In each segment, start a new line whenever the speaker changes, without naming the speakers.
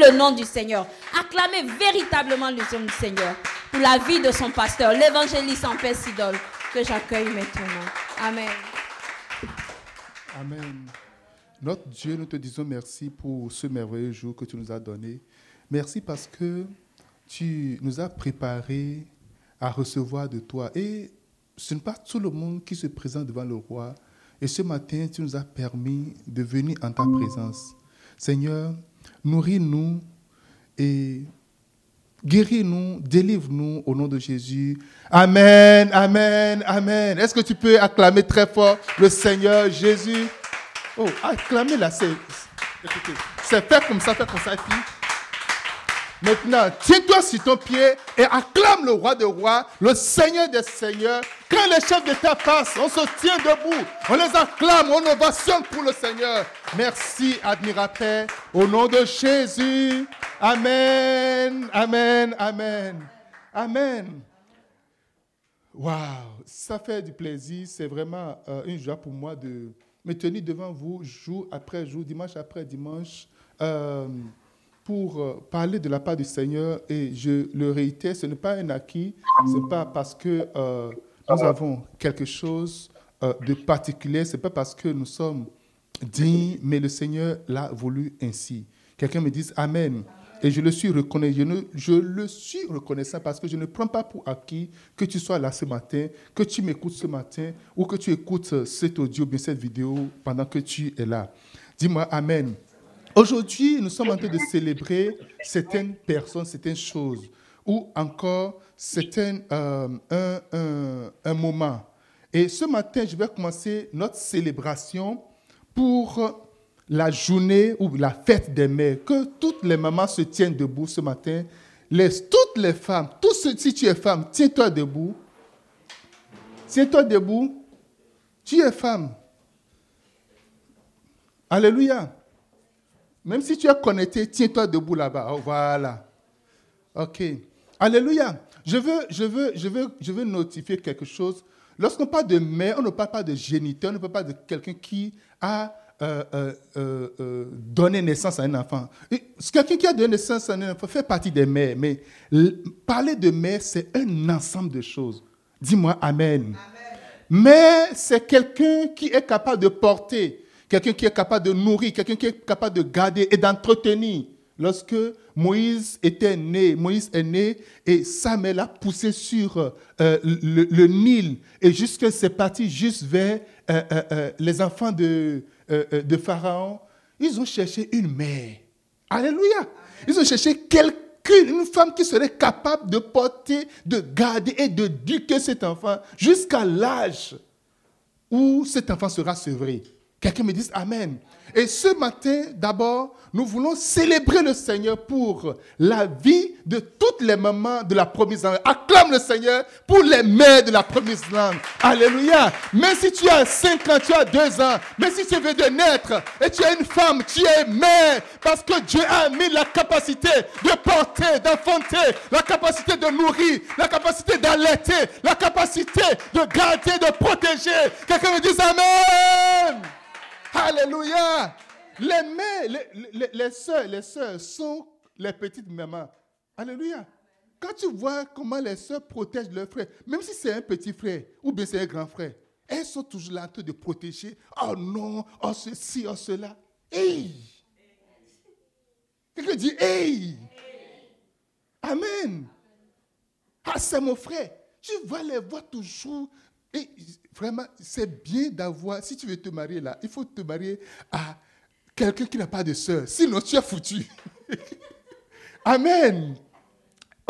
le nom du Seigneur. Acclamez véritablement le nom du Seigneur pour la vie de son pasteur, l'évangéliste en paix Sidol, que j'accueille maintenant. Amen.
Amen. Notre Dieu, nous te disons merci pour ce merveilleux jour que tu nous as donné. Merci parce que tu nous as préparés à recevoir de toi. Et ce n'est pas tout le monde qui se présente devant le roi. Et ce matin, tu nous as permis de venir en ta présence. Seigneur, nourris-nous et guéris-nous, délivre-nous au nom de Jésus. Amen, amen, amen. Est-ce que tu peux acclamer très fort le Seigneur Jésus? Oh, acclamez-la. C'est fait comme ça, fait comme ça, fille. Maintenant, tiens-toi sur ton pied et acclame le roi des rois, le Seigneur des seigneurs. Quand les chefs d'État passent, on se tient debout, on les acclame, on ovationne pour le Seigneur. Merci, admirateur, au nom de Jésus. Amen, amen, amen, amen. Waouh, ça fait du plaisir, c'est vraiment euh, une joie pour moi de me tenir devant vous jour après jour, dimanche après dimanche. Euh, pour euh, parler de la part du Seigneur, et je le réitère, ce n'est pas un acquis, ce n'est pas parce que euh, nous avons quelque chose euh, de particulier, ce n'est pas parce que nous sommes dignes, mais le Seigneur l'a voulu ainsi. Quelqu'un me dise Amen. Et je le suis reconnaissant, je, je, le suis reconnaissant parce que je ne prends pas pour acquis que tu sois là ce matin, que tu m'écoutes ce matin ou que tu écoutes cet audio, bien cette vidéo pendant que tu es là. Dis-moi Amen. Aujourd'hui, nous sommes en train de célébrer certaines personnes, certaines choses, ou encore certains, euh, un, un, un, moment. Et ce matin, je vais commencer notre célébration pour la journée ou la fête des mères. Que toutes les mamans se tiennent debout ce matin. Les, toutes les femmes, ceux, si tu es femme, tiens-toi debout. Tiens-toi debout. Tu es femme. Alléluia. Même si tu es connecté, tiens-toi debout là-bas. Oh, voilà. OK. Alléluia. Je veux, je, veux, je, veux, je veux notifier quelque chose. Lorsqu'on parle de mère, on ne parle pas de géniteur, on ne parle pas de quelqu'un qui a euh, euh, euh, donné naissance à un enfant. Quelqu'un qui a donné naissance à un enfant fait partie des mères, mais parler de mère, c'est un ensemble de choses. Dis-moi Amen. Amen. Mère, c'est quelqu'un qui est capable de porter, quelqu'un qui est capable de nourrir, quelqu'un qui est capable de garder et d'entretenir. Lorsque Moïse était né, Moïse est né et Samuel a poussé sur euh, le, Nil et jusque c'est parti juste vers euh, euh, les enfants de, de Pharaon. Ils ont cherché une mère. Alléluia. Ils ont cherché quelqu'une, une femme qui serait capable de porter, de garder et d'éduquer cet enfant jusqu'à l'âge où cet enfant sera sevré. Quelqu'un me dise Amen. Et ce matin, d'abord, nous voulons célébrer le Seigneur pour la vie de toutes les mamans de la promise langue. Acclame le Seigneur pour les mères de la promise langue. Alléluia. Même si tu as 5 ans, tu as 2 ans, même si tu veux de naître et tu es une femme, tu es mère parce que Dieu a mis la capacité de porter, d'enfanter, la capacité de nourrir, la capacité d'allaiter, la capacité de garder, de protéger. Quelqu'un me dit Amen. Alléluia. Les mères, les, les, les soeurs, les soeurs sont les petites mamans. Alléluia. Quand tu vois comment les soeurs protègent leurs frères, même si c'est un petit frère ou bien c'est un grand frère, elles sont toujours là en train de protéger. Oh non, oh ceci, oh cela. Hey! Quelqu'un dit Hey! Amen. Ah, c'est mon frère. Tu vas les voir toujours et vraiment, c'est bien d'avoir, si tu veux te marier là, il faut te marier à quelqu'un qui n'a pas de soeur. Sinon, tu es foutu. Amen.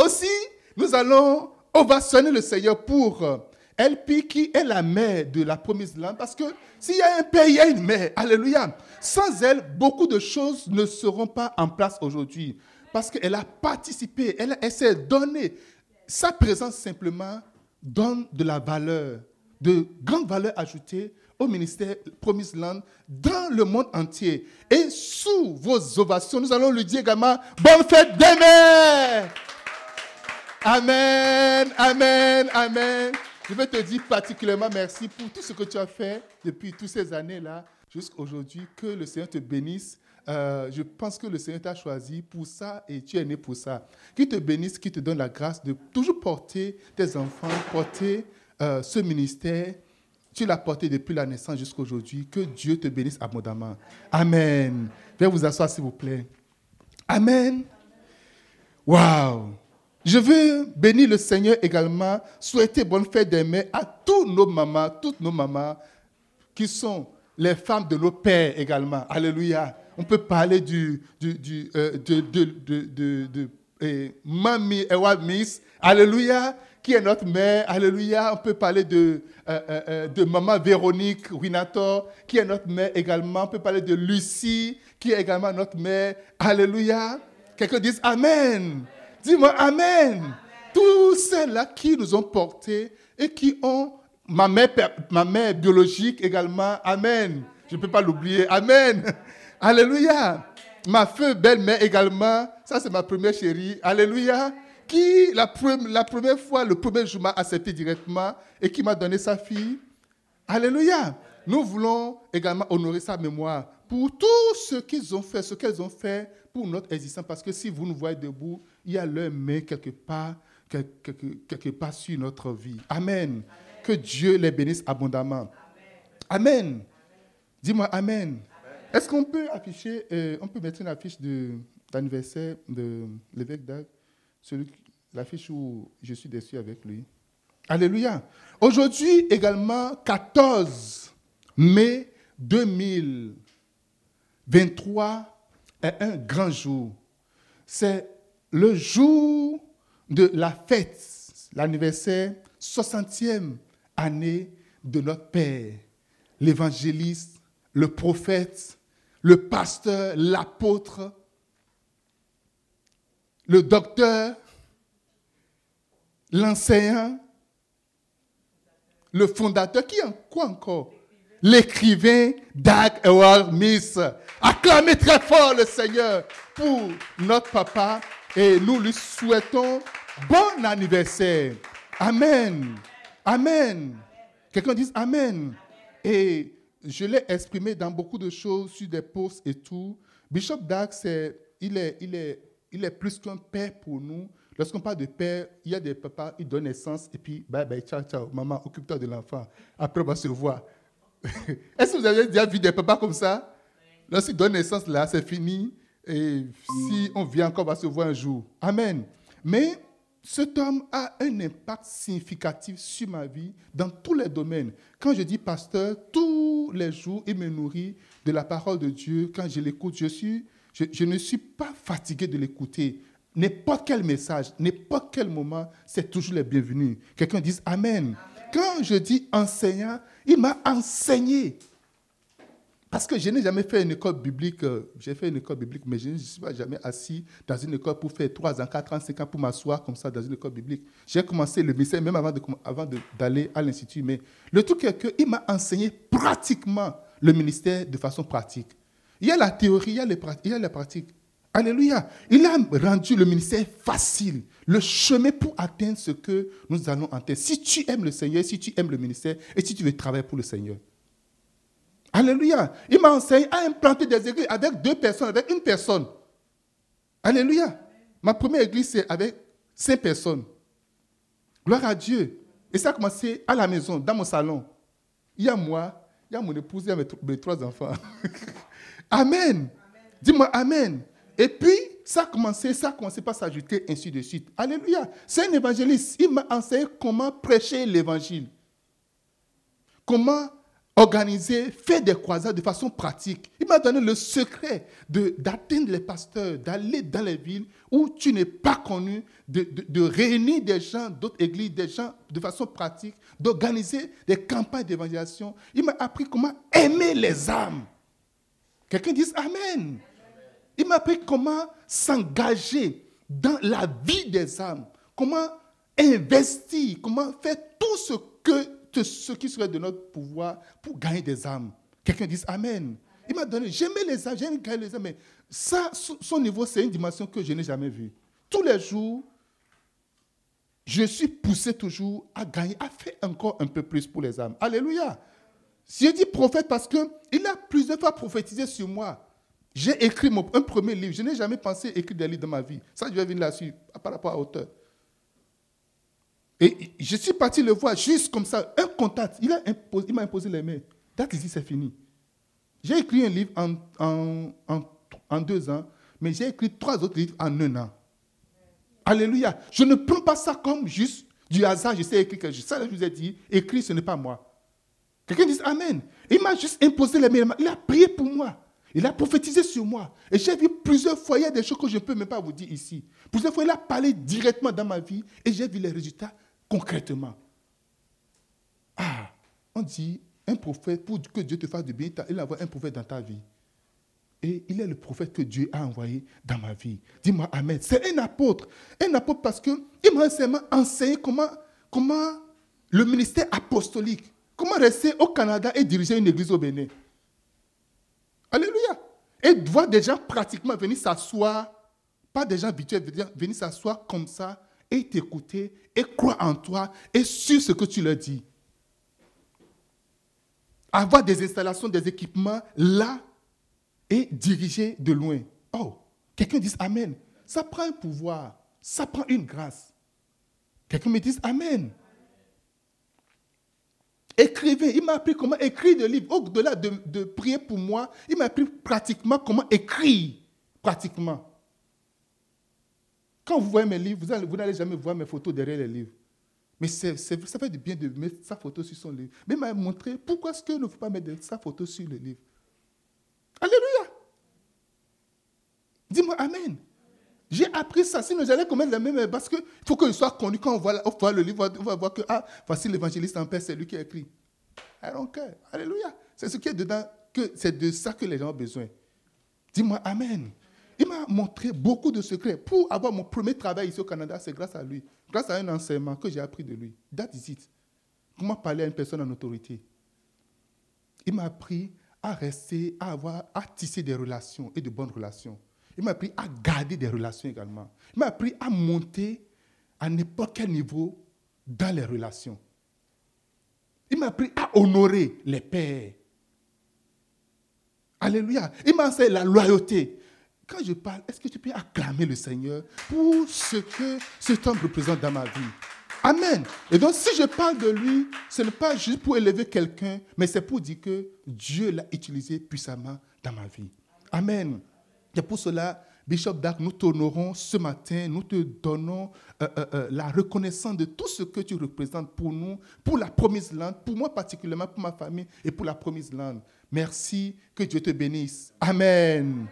Aussi, nous allons ovationner le Seigneur pour Elpi qui est la mère de la promise land. Parce que s'il y a un père, il y a une mère. Alléluia. Sans elle, beaucoup de choses ne seront pas en place aujourd'hui. Parce qu'elle a participé, elle, elle s'est donnée. Sa présence simplement donne de la valeur de grande valeur ajoutée au ministère Promise Land dans le monde entier. Et sous vos ovations, nous allons lui dire également bonne fête mères. Amen, amen, amen. Je vais te dire particulièrement merci pour tout ce que tu as fait depuis toutes ces années-là jusqu'à aujourd'hui. Que le Seigneur te bénisse euh, je pense que le Seigneur t'a choisi pour ça et tu es né pour ça. Qui te bénisse, qui te donne la grâce de toujours porter tes enfants, porter euh, ce ministère. Tu l'as porté depuis la naissance jusqu'à aujourd'hui. Que Dieu te bénisse abondamment. Amen. Viens vous asseoir, s'il vous plaît. Amen. Waouh. Je veux bénir le Seigneur également, souhaiter bonne fête des mères à tous nos mamans, toutes nos mamans qui sont les femmes de nos pères également. Alléluia. On peut parler du, du, du euh, de, de, de, de eh, Mamie Ewa Miss. Alléluia. Qui est notre mère? Alléluia. On peut parler de, euh, euh, de Maman Véronique Winator, qui est notre mère également? On peut parler de Lucie, qui est également notre mère? Alléluia. Quelqu'un dit Amen. Dis-moi Amen. Tous ceux-là qui nous ont portés et qui ont ma mère, ma mère biologique également. Amen. Je ne peux pas l'oublier. Amen. Alléluia. Ma feu belle-mère également. Ça, c'est ma première chérie. Alléluia. Qui, la, la première fois, le premier jour, m'a accepté directement et qui m'a donné sa fille. Alléluia. Nous voulons également honorer sa mémoire pour tout ce qu'ils ont fait, ce qu'elles ont fait pour notre existence. Parce que si vous nous voyez debout, il y a leur main quelque part, quelque, quelque, part sur notre vie. Amen. Que Dieu les bénisse abondamment. Amen. Dis-moi Amen. Est-ce qu'on peut afficher, euh, on peut mettre une affiche d'anniversaire de, l'évêque d'Ag, l'affiche où je suis déçu avec lui. Alléluia. Aujourd'hui également, 14 mai 2023 est un grand jour. C'est le jour de la fête, l'anniversaire 60e année de notre Père, l'évangéliste, le prophète, le pasteur, l'apôtre, le docteur, l'enseignant, le fondateur, qui en quoi encore? L'écrivain Dag Ewald Miss. Acclamez très fort le Seigneur pour notre papa et nous lui souhaitons bon anniversaire. Amen. Amen. Quelqu'un dise Amen. Et je l'ai exprimé dans beaucoup de choses, sur des posts et tout. Bishop Dag, il, est, il, est, il est plus qu'un père pour nous. Lorsqu'on parle de père, il y a des papas, ils donnent naissance et puis, bye bye, ciao, ciao, maman, occupe-toi de l'enfant. Après, on va se voir. Est-ce que vous avez déjà vu des papas comme ça? Lorsqu'ils donnent naissance, là, c'est fini. Et si on vient encore, on va se voir un jour. Amen. Mais cet homme a un impact significatif sur ma vie dans tous les domaines. Quand je dis pasteur, tous les jours, il me nourrit de la parole de Dieu. Quand je l'écoute, je, suis, je, ne suis pas fatigué de l'écouter. N'importe quel message, n'importe quel moment, c'est toujours le bienvenu. Quelqu'un dit Amen. Quand je dis enseignant, il m'a enseigné. Parce que je n'ai jamais fait une école biblique. Euh, j'ai fait une école biblique, mais je ne suis pas jamais assis dans une école pour faire 3 ans, 4 ans, 5 ans pour m'asseoir comme ça dans une école biblique. J'ai commencé le ministère même avant, d'aller à l'institut. Mais le truc est qu'il m'a enseigné pratiquement le ministère de façon pratique. Il y a la théorie, il y a, les, il y a la pratique. Alléluia. Il a rendu le ministère facile, le chemin pour atteindre ce que nous allons atteindre. Si tu aimes le Seigneur, si tu aimes le ministère et si tu veux travailler pour le Seigneur. Alléluia. Il m'a enseigné à implanter des églises avec deux personnes, avec une personne. Alléluia. Ma première église, c'est avec cinq personnes. Gloire à Dieu. Et ça a commencé à la maison, dans mon salon. Il y a moi, il y a mon épouse, il y a mes trois enfants. Amen. Dis-moi Amen. Et puis, ça a commencé, ça a commencé par s'ajouter ainsi de suite. Alléluia. C'est un évangéliste. Il m'a enseigné comment prêcher l'évangile. Comment organiser, faire des croisades de façon pratique. Il m'a donné le secret d'atteindre les pasteurs, d'aller dans les villes où tu n'es pas connu, de, de, réunir des gens d'autres églises, des gens de façon pratique, d'organiser des campagnes d'évangélisation. Il m'a appris comment aimer les âmes. Quelqu'un dit Amen. Il m'a appris comment s'engager dans la vie des âmes, comment investir, comment faire tout ce, que, ce qui serait de notre pouvoir pour gagner des âmes. Quelqu'un dit Amen. Il m'a donné, j'aimais les âmes, j'aime gagner les âmes, mais ça, son niveau, c'est une dimension que je n'ai jamais vue. Tous les jours, je suis poussé toujours à gagner, à faire encore un peu plus pour les âmes. Alléluia. Si je dis prophète parce qu'il a plusieurs fois prophétisé sur moi. J'ai écrit un premier livre. Je n'ai jamais pensé écrire des livres dans ma vie. Ça, je vais venir là-dessus par rapport à auteur. Et je suis parti le voir juste comme ça, un contact. Il m'a imposé, imposé les mains. Date ici, c'est fini. J'ai écrit un livre en, deux ans, mais j'ai écrit trois autres livres en un an. Alléluia. Je ne prends pas ça comme juste du hasard, je sais écrire quelque chose. Ça, je vous ai dit, écrire, ce n'est pas moi. Quelqu'un dit Amen. Il m'a juste imposé les mains. Il a prié pour moi. Il a prophétisé sur moi. Et j'ai vu plusieurs fois, il a des choses que je ne peux même pas vous dire ici. Plusieurs fois, il a parlé directement dans ma vie et j'ai vu les résultats concrètement. Ah, on dit, un prophète, pour que Dieu te fasse du bien, il envoie un prophète dans ta vie. Et il est le prophète que Dieu a envoyé dans ma vie. Dis-moi Amen. C'est un apôtre. Un apôtre parce qu'il m'a seulement enseigné comment, comment le ministère apostolique, comment rester au Canada et diriger une église au Bénin. Et voir des gens pratiquement venir s'asseoir, pas des gens virtuels, venir s'asseoir comme ça et t'écouter et croire en toi et sur ce que tu leur dis. Avoir des installations, des équipements là et diriger de loin. Oh, quelqu'un dit Amen. Ça prend un pouvoir, ça prend une grâce. Quelqu'un me dit Amen. Écrivez. Il m'a appris comment écrire des livres. Au-delà de, prier pour moi, il m'a appris pratiquement comment écrire. Pratiquement. Quand vous voyez mes livres, vous n'allez jamais voir mes photos derrière les livres. Mais ça fait du bien de mettre sa photo sur son livre. Mais il m'a montré pourquoi est-ce qu'il ne faut pas mettre sa photo sur le livre. Alléluia. Dis-moi Amen. J'ai appris ça, sinon j'allais commettre la même parce qu'il faut qu'il soit connu. Quand on voit, le livre, on va voir que, ah, voici l'évangéliste en paix, c'est lui qui a écrit. Care. Alléluia. C'est ce qui est dedans, que c'est de ça que les gens ont besoin. Dis-moi Amen. Il m'a montré beaucoup de secrets. Pour avoir mon premier travail ici au Canada, c'est grâce à lui. Grâce à un enseignement que j'ai appris de lui. That is it. Comment parler à une personne en autorité? Il m'a appris à rester, à avoir, à tisser des relations et de bonnes relations. Il m'a appris à garder des relations également. Il m'a appris à monter à n'importe quel niveau dans les relations. Il m'a appris à honorer les pères. Alléluia. Il m'a enseigné la loyauté. Quand je parle, est-ce que tu peux acclamer le Seigneur pour ce que cet homme représente dans ma vie? Amen. Et donc, si je parle de lui, ce n'est pas juste pour élever quelqu'un, mais c'est pour dire que Dieu l'a utilisé puissamment dans ma vie. Amen. Et pour cela, Bishop Dark, nous tournerons ce matin, nous te donnons euh, euh, euh, la reconnaissance de tout ce que tu représentes pour nous, pour la promise land, pour moi particulièrement, pour ma famille et pour la promise land. Merci, que Dieu te bénisse. Amen.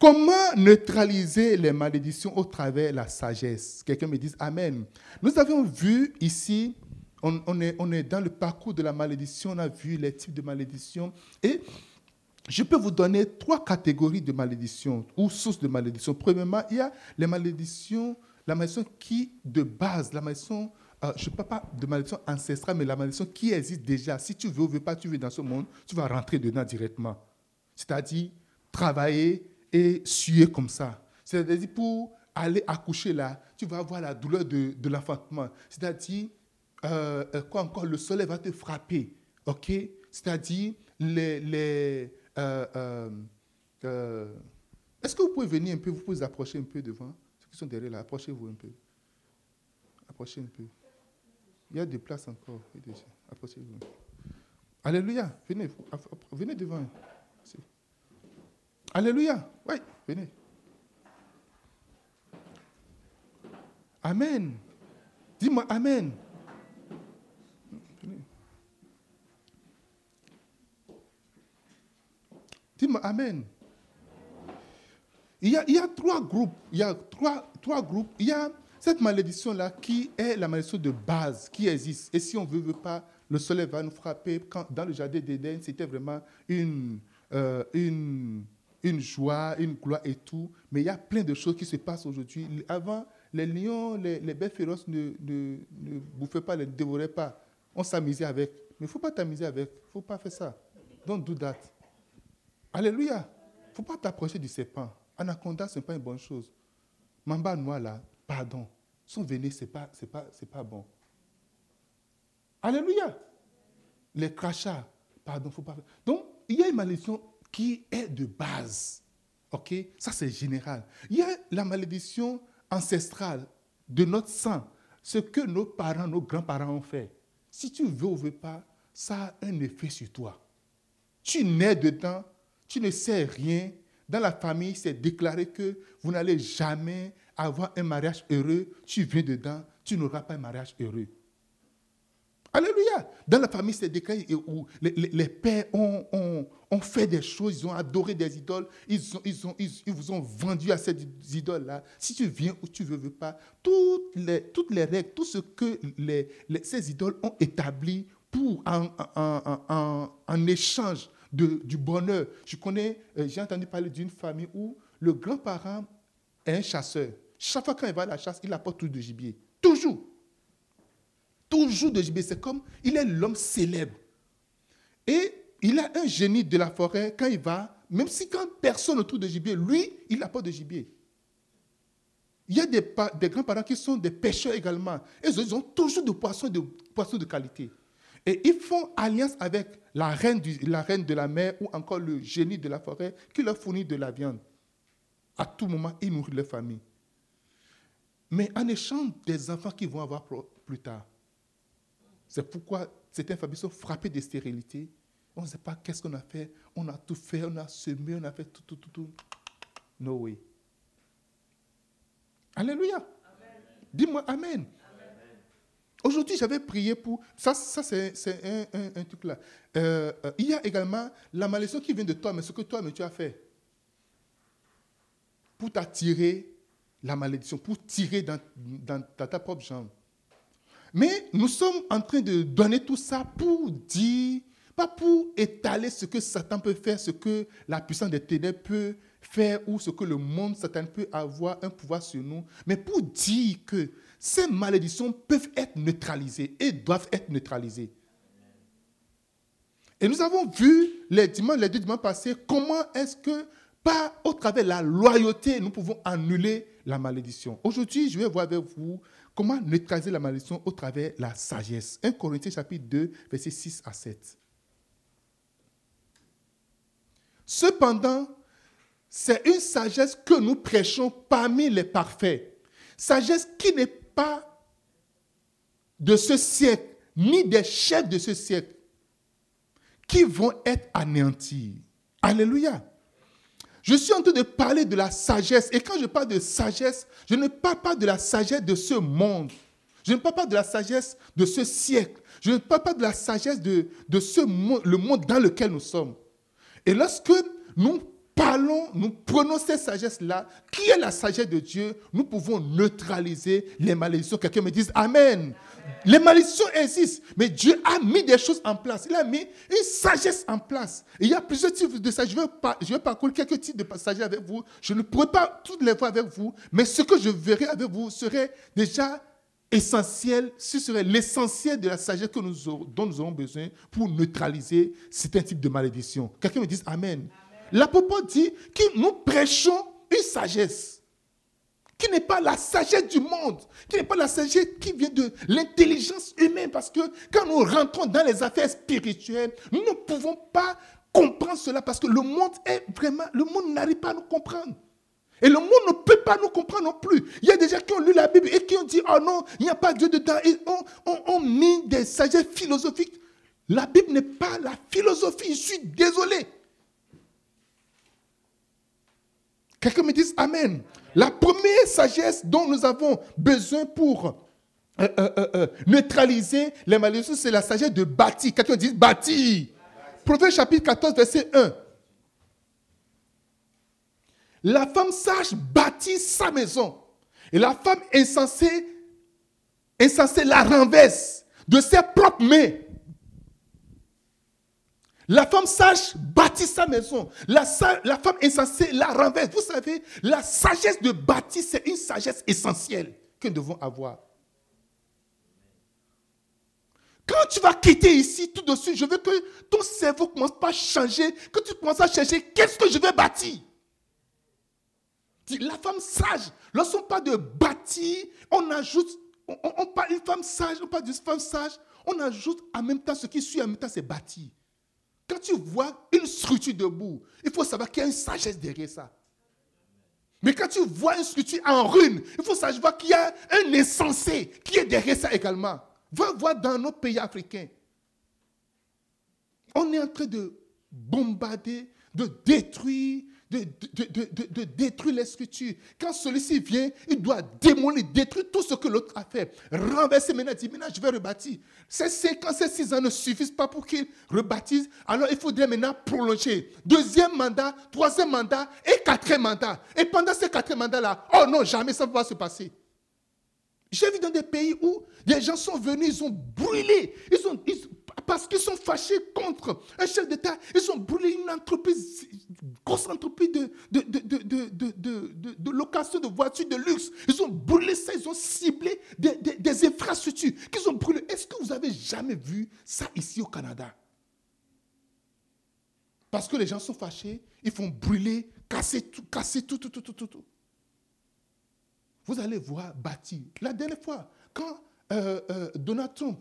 Comment neutraliser les malédictions au travers de la sagesse? Quelqu'un me dit Amen. Nous avons vu ici, on, on, est, on est dans le parcours de la malédiction, on a vu les types de malédictions et je peux vous donner trois catégories de malédictions ou sources de malédictions. Premièrement, il y a les malédictions, la malédiction qui, de base, la malédiction, euh, je ne parle pas de malédiction ancestrale, mais la malédiction qui existe déjà. Si tu veux ou veux pas, tu veux dans ce monde, tu vas rentrer dedans directement. C'est-à-dire travailler et suer comme ça. C'est-à-dire pour aller accoucher là, tu vas avoir la douleur de, de l'enfantement. C'est-à-dire, euh, euh, quoi encore, le soleil va te frapper. OK? C'est-à-dire, les, les euh, euh, euh, est-ce que vous pouvez venir un peu, vous pouvez vous approcher un peu devant Ceux qui sont derrière là, approchez-vous un peu. Approchez un peu. Il y a des places encore. Approchez-vous. Alléluia. Venez, venez devant. Alléluia. Oui, venez. Amen. Dis-moi Amen. Amen. Il y, a, trois groupes. Il y a trois, trois groupes. Il y a cette malédiction-là qui est la malédiction de base, qui existe. Et si on ne veut, pas, le soleil va nous frapper. Dans le jardin d'Éden, c'était vraiment une, euh, une, une joie, une gloire et tout. Mais il y a plein de choses qui se passent aujourd'hui. Avant, les lions, les, les bêtes féroces ne, ne, ne bouffaient pas, ne dévoraient pas. On s'amusait avec. Mais il ne faut pas t'amuser avec. Il ne faut pas faire ça. Don't do that. Alléluia. Il ne faut pas t'approcher du serpent. Anaconda, ce n'est pas une bonne chose. Mamba noir, là, pardon. Son venez, ce n'est pas, pas, pas bon. Alléluia. Les crachats, pardon, faut pas. Donc, il y a une malédiction qui est de base. Ok? Ça, c'est général. Il y a la malédiction ancestrale de notre sang, ce que nos parents, nos grands-parents ont fait. Si tu veux ou veux pas, ça a un effet sur toi. Tu nais dedans, tu ne sais rien. Dans la famille, c'est déclaré que vous n'allez jamais avoir un mariage heureux. Tu viens dedans, tu n'auras pas un mariage heureux. Alléluia. Dans la famille, c'est déclaré où les, pères ont, fait des choses, ils ont adoré des idoles, ils, vous ont vendu à ces idoles-là. Si tu viens ou tu ne veux pas, toutes les, toutes les règles, tout ce que ces idoles ont établi pour en, échange du bonheur. Je connais, euh, j'ai entendu parler d'une famille où le grand-parent est un chasseur. Chaque fois qu'il va à la chasse, il apporte tout de gibier. Toujours toujours de gibier. C'est comme, il est l'homme célèbre. Et il a un génie de la forêt quand il va, même si quand personne autour de gibier, lui, il pas de gibier. Il y a des, des grands-parents qui sont des pêcheurs également. Et ils ont toujours de poissons de, poissons de qualité. Et ils font alliance avec la reine, de la mer ou encore le génie de la forêt qui leur fournit de la viande. À tout moment, ils nourrissent leur famille. Mais en échange des enfants qu'ils vont avoir plus tard, c'est pourquoi certaines familles sont frappées de stérilité. On ne sait pas qu'est-ce qu'on a fait. On a tout fait, on a semé, on a fait tout, tout, tout, tout. No way. Alléluia. Dis-moi Amen. Aujourd'hui, j'avais prié pour... Ça, ça c'est un, truc là. Euh, euh, il y a également la malédiction qui vient de toi, mais ce que toi, mais tu as fait. Pour t'attirer la malédiction, pour tirer dans, dans ta propre jambe. Mais nous sommes en train de donner tout ça pour dire, pas pour étaler ce que Satan peut faire, ce que la puissance des ténèbres peut faire ou ce que le monde Satan peut avoir un pouvoir sur nous, mais pour dire que ces malédictions peuvent être neutralisées et doivent être neutralisées. Et nous avons vu les, deux dimanches passés comment est-ce que, pas au travers de la loyauté, nous pouvons annuler la malédiction. Aujourd'hui, je vais voir avec vous Comment neutraliser la malédiction au travers de la sagesse 1 Corinthiens chapitre 2, versets 6 à 7. Cependant, c'est une sagesse que nous prêchons parmi les parfaits. Sagesse qui n'est pas de ce siècle, ni des chefs de ce siècle, qui vont être anéantis. Alléluia. Je suis en train de parler de la sagesse. Et quand je parle de sagesse, je ne parle pas de la sagesse de ce monde. Je ne parle pas de la sagesse de ce siècle. Je ne parle pas de la sagesse de, de ce monde, le monde dans lequel nous sommes. Et lorsque nous parlons, nous prenons cette sagesse-là, qui est la sagesse de Dieu, nous pouvons neutraliser les malédictions. Quelqu'un me dise Amen. Les malédictions existent, mais Dieu a mis des choses en place. Il a mis une sagesse en place. il y a plusieurs types de sagesse. Je vais, je parcourir quelques types de sagesse avec vous. Je ne pourrai pas toutes les voir avec vous, mais ce que je verrai avec vous serait déjà essentiel, ce serait l'essentiel de la sagesse dont nous aurons besoin pour neutraliser certains types de malédictions. Quelqu'un me dise Amen. L'apôtre dit que nous prêchons une sagesse qui n'est pas la sagesse du monde, qui n'est pas la sagesse qui vient de l'intelligence humaine. Parce que quand nous rentrons dans les affaires spirituelles, nous ne pouvons pas comprendre cela parce que le monde est vraiment, le monde n'arrive pas à nous comprendre. Et le monde ne peut pas nous comprendre non plus. Il y a des gens qui ont lu la Bible et qui ont dit, oh non, il n'y a pas Dieu dedans. Ils ont, mis des sagesses philosophiques. La Bible n'est pas la philosophie, je suis désolé. Quelqu'un me dise Amen. La première sagesse dont nous avons besoin pour euh, euh, euh, neutraliser les malédictions, c'est la sagesse de bâtir. Quelqu'un dit bâtir. Proverbe chapitre 14, verset 1. La femme sage bâtit sa maison. Et la femme insensée, insensée la renverse de ses propres mains. La femme sage bâtit sa maison. La, femme insensée la renverse. Vous savez, la sagesse de bâtir, c'est une sagesse essentielle que nous devons avoir. Quand tu vas quitter ici, tout de suite, je veux que ton cerveau commence pas à changer, que tu commences à chercher qu'est-ce que je vais bâtir. La femme sage, lorsqu'on parle de bâtir, on ajoute, on, parle d'une femme sage, on parle d'une femme sage, on ajoute en même temps ce qui suit, en même temps c'est bâtir. Quand tu vois une structure debout, il faut savoir qu'il y a une sagesse derrière ça. Mais quand tu vois une structure en ruine, il faut savoir qu'il y a un insensé qui est derrière ça également. Va voir dans nos pays africains. On est en train de bombarder, de détruire de, détruire les structures. Quand celui-ci vient, il doit démolir, détruire tout ce que l'autre a fait. Renverser maintenant, dire maintenant je vais rebâtir. Ces 5 ans, ces 6 ans ne suffisent pas pour qu'il rebâtisse. Alors il faudrait maintenant prolonger. Deuxième mandat, troisième mandat et quatrième mandat. Et pendant ces quatre mandats-là, oh non, jamais ça ne va se passer. J'ai vu dans des pays où des gens sont venus, ils ont brûlé. Ils ont, parce qu'ils sont fâchés contre un chef d'État. Ils ont brûlé une entreprise, une grosse entreprise de, de, location de voitures de luxe. Ils ont brûlé ça, ils ont ciblé des, infrastructures qu'ils ont brûlé. Est-ce que vous avez jamais vu ça ici au Canada? Parce que les gens sont fâchés, ils font brûler, casser tout, casser tout, tout, tout, tout, tout. Vous allez voir bâtir. La dernière fois, quand euh, euh, Donald Trump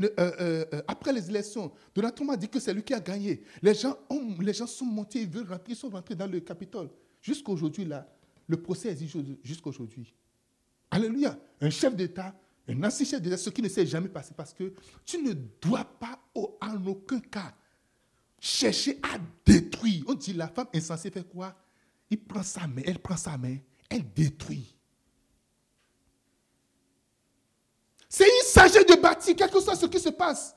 euh, euh, après les élections, Donald Trump a dit que c'est lui qui a gagné. Les gens, les gens sont montés, ils veulent rentrer, ils sont rentrés dans le Capitole. Jusqu'aujourd'hui, là, le procès existe jusqu'aujourd'hui. Alléluia. Un chef d'État, un ancien chef d'État, ce qui ne s'est jamais passé parce que tu ne dois pas, en aucun cas, chercher à détruire. On dit la femme insensée fait quoi? Il prend sa main, elle prend sa main, elle détruit. C'est il s'agit de bâtir, quel que soit ce qui se passe.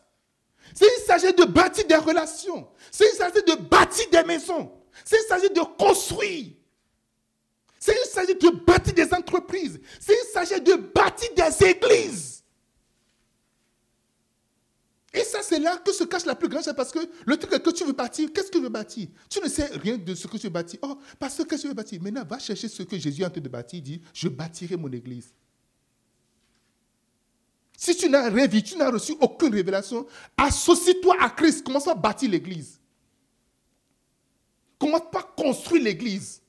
C'est il s'agit de bâtir des relations. C'est il s'agit de bâtir des maisons. C'est il s'agit de construire. C'est il s'agit de bâtir des entreprises. C'est il s'agit de bâtir des églises. Et ça, c'est là que se cache la plus grande chose parce que le truc que tu veux bâtir, qu'est-ce que tu veux bâtir? Tu ne sais rien de ce que tu veux bâtir. Oh, parce que tu veux bâtir? Maintenant, va chercher ce que Jésus est en train de bâtir. Il dit Je bâtirai mon église. Si tu n'as rêvé, tu n'as reçu aucune révélation, associe-toi à Christ. Commence à bâtir l'église? Commence pas à construire l'église?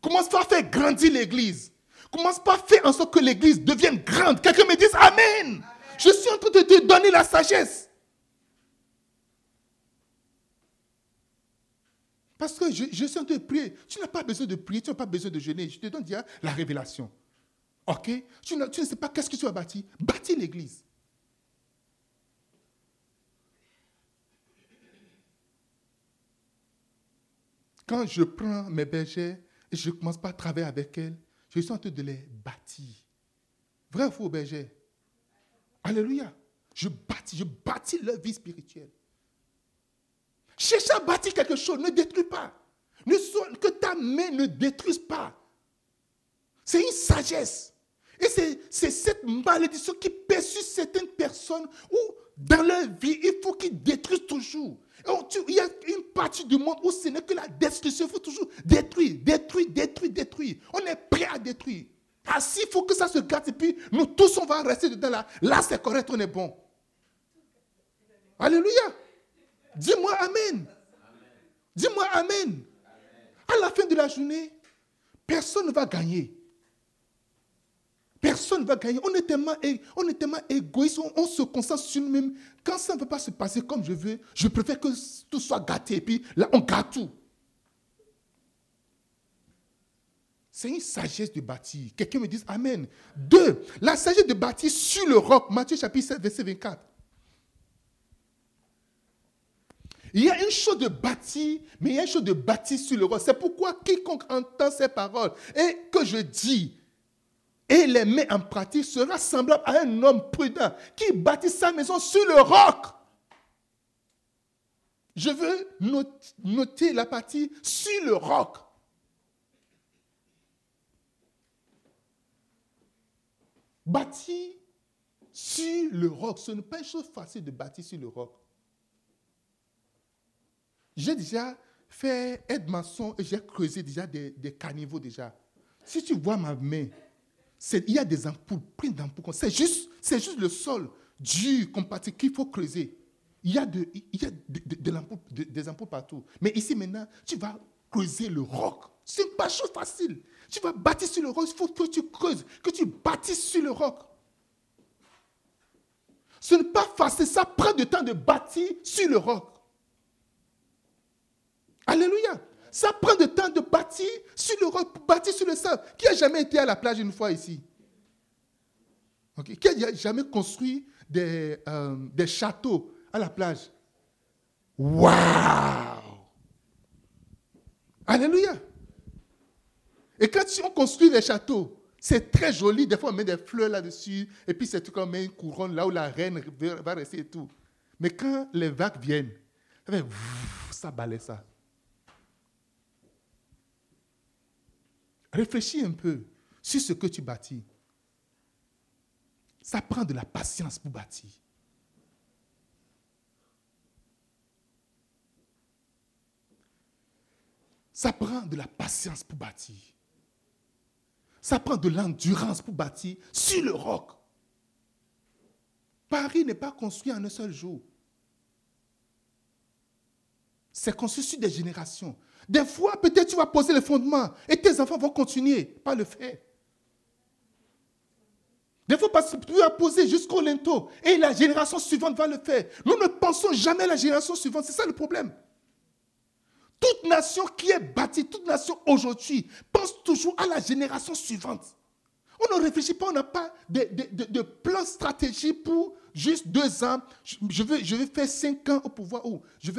Commence pas à faire grandir l'église? Commence pas à faire en sorte que l'église devienne grande? Quelqu'un me dise Amen. Je suis en train de te donner la sagesse. Parce que je, suis en train de prier. Tu n'as pas besoin de prier, tu n'as pas besoin de jeûner. Je te donne déjà la révélation. Ok? Tu ne, sais pas qu'est-ce que tu vas bâtir. Bâtis l'église. Quand je prends mes bergers et je ne commence pas à travailler avec elles, je suis en train de les bâtir. Vrai ou faux, berger Alléluia. Je bâtis, je bâtis leur vie spirituelle. Cherche à bâtir quelque chose, ne détruis pas. Ne que ta main ne détruise pas. C'est une sagesse. Et c'est cette malédiction qui pèse certaines personnes où, dans leur vie, il faut qu'ils détruisent toujours. il y a une partie du monde où ce n'est que la destruction. Il faut toujours détruire, détruire, détruire, détruire. On est prêt à détruire. Ah, s'il faut que ça se gâte, et puis nous tous, on va rester dedans là. Là, c'est correct, on est bon. Alléluia. Dis-moi Amen. Dis-moi amen. À la fin de la journée, personne ne va gagner. Personne ne va gagner. On est tellement, on est tellement égoïste, on, se concentre sur nous-mêmes. Quand ça ne va pas se passer comme je veux, je préfère que tout soit gâté. Et puis là, on gâte tout. C'est une sagesse de bâtir. Quelqu'un me dit Amen. Deux, la sagesse de bâtir sur le roc. Matthieu chapitre 7, verset 24. Il y a une chose de bâtir, mais il y a une chose de bâtir sur le. C'est pourquoi quiconque entend ces paroles et que je dis, et les met en pratique sera semblable à un homme prudent qui bâtit sa maison sur le roc. Je veux noter la partie sur le roc. Bâtir sur le roc, ce n'est pas une chose facile de bâtir sur le roc. J'ai déjà fait aide-maçon et j'ai creusé déjà des, des caniveaux déjà. Si tu vois ma main, il y a des ampoules, plein d'ampoules. C'est juste, juste le sol dur, compatible qu'il faut creuser. Il y a, de, il y a des ampoules partout. Mais ici maintenant, tu vas creuser le roc. C'est pas chose facile. Tu vas bâtir sur le roc. Il faut que tu creuses, que tu bâtisses sur le roc. Ce n'est pas facile. Ça prend du temps de bâtir sur le roc. Alléluia. Ça prend du temps de bâtir sur le roc, sur le sable. Qui a jamais été à la plage une fois ici Qui a jamais construit des, euh, des châteaux à la plage Waouh Alléluia Et quand on construit des châteaux, c'est très joli. Des fois, on met des fleurs là-dessus. Et puis, c'est tout comme une couronne là où la reine va rester et tout. Mais quand les vagues viennent, ça balaye ça. Réfléchis un peu sur ce que tu bâtis. Ça prend de la patience pour bâtir. Ça prend de la patience pour bâtir. Ça prend de l'endurance pour bâtir sur le roc. Paris n'est pas construit en un seul jour. C'est construit sur des générations. Des fois, peut-être tu vas poser les fondements et tes enfants vont continuer par le faire. Des fois, parce que tu vas poser jusqu'au linteau et la génération suivante va le faire. Nous ne pensons jamais à la génération suivante. C'est ça le problème. Toute nation qui est bâtie, toute nation aujourd'hui, pense toujours à la génération suivante. On ne réfléchit pas, on n'a pas de, plan stratégique pour juste deux ans. Je vais, je vais faire cinq ans au pouvoir. Je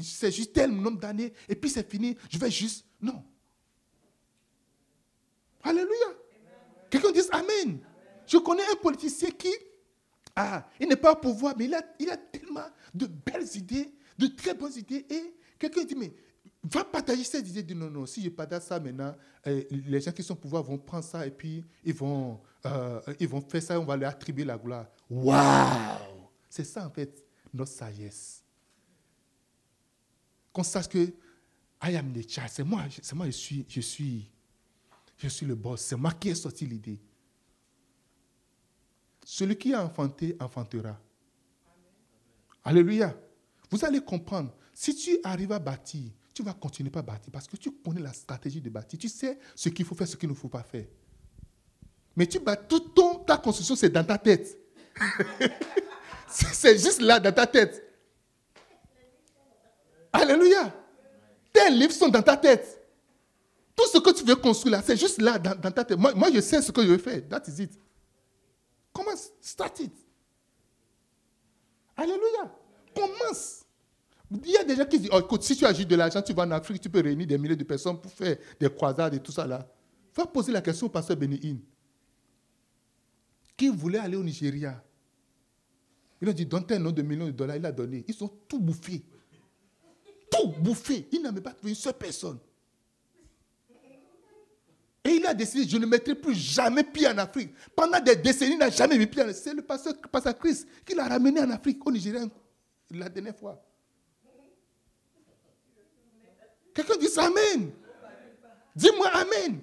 c'est juste tel nombre d'années et puis c'est fini. Je vais juste. Non. Alléluia. Quelqu'un dit Amen. Je connais un politicien qui, ah, il n'est pas au pouvoir, mais il a, il a tellement de belles idées, de très bonnes idées. Et quelqu'un dit, mais va partager cette idée. Non, non, si je partage ça maintenant, eh, les gens qui sont au pouvoir vont prendre ça et puis ils vont, euh, ils vont faire ça on va leur attribuer la gloire. Waouh! C'est ça en fait, notre sagesse. Qu'on sache que I am the child. C'est moi, c'est moi, je suis, je suis, je suis le boss. C'est moi qui ai sorti l'idée. Celui qui a enfanté, enfantera. Alléluia. Vous allez comprendre. Si tu arrives à bâtir, tu vas continuer à bâtir parce que tu connais la stratégie de bâtir. Tu sais ce qu'il faut faire, ce qu'il ne faut pas faire. Mais tu bats tout ton, ta construction, c'est dans ta tête. c'est juste là, dans ta tête. Alléluia. Tes livres sont dans ta tête. Tout ce que tu veux construire là, c'est juste là, dans, ta tête. Moi, je sais ce que je veux faire. That is it. Commence. Start it? Alléluia. Commence. Il y a des gens qui disent, oh, écoute, si tu agis de l'argent, tu vas en Afrique, tu peux réunir des milliers de personnes pour faire des croisades et tout ça là. Va poser la question au pasteur Bénéine. Qui voulait aller au Nigeria? Il a dit, donne un nom de millions de dollars, il a donné. Ils ont tout bouffé. Tout bouffé. Il n'a même pas trouvé une seule personne. Et il a décidé, je ne mettrai plus jamais pied en Afrique. Pendant des décennies, il n'a jamais mis pied en Afrique. C'est le pasteur, pasteur Christ qui l'a ramené en Afrique, au Nigeria, la dernière fois. Quelqu'un dit Amen. Dis-moi Amen.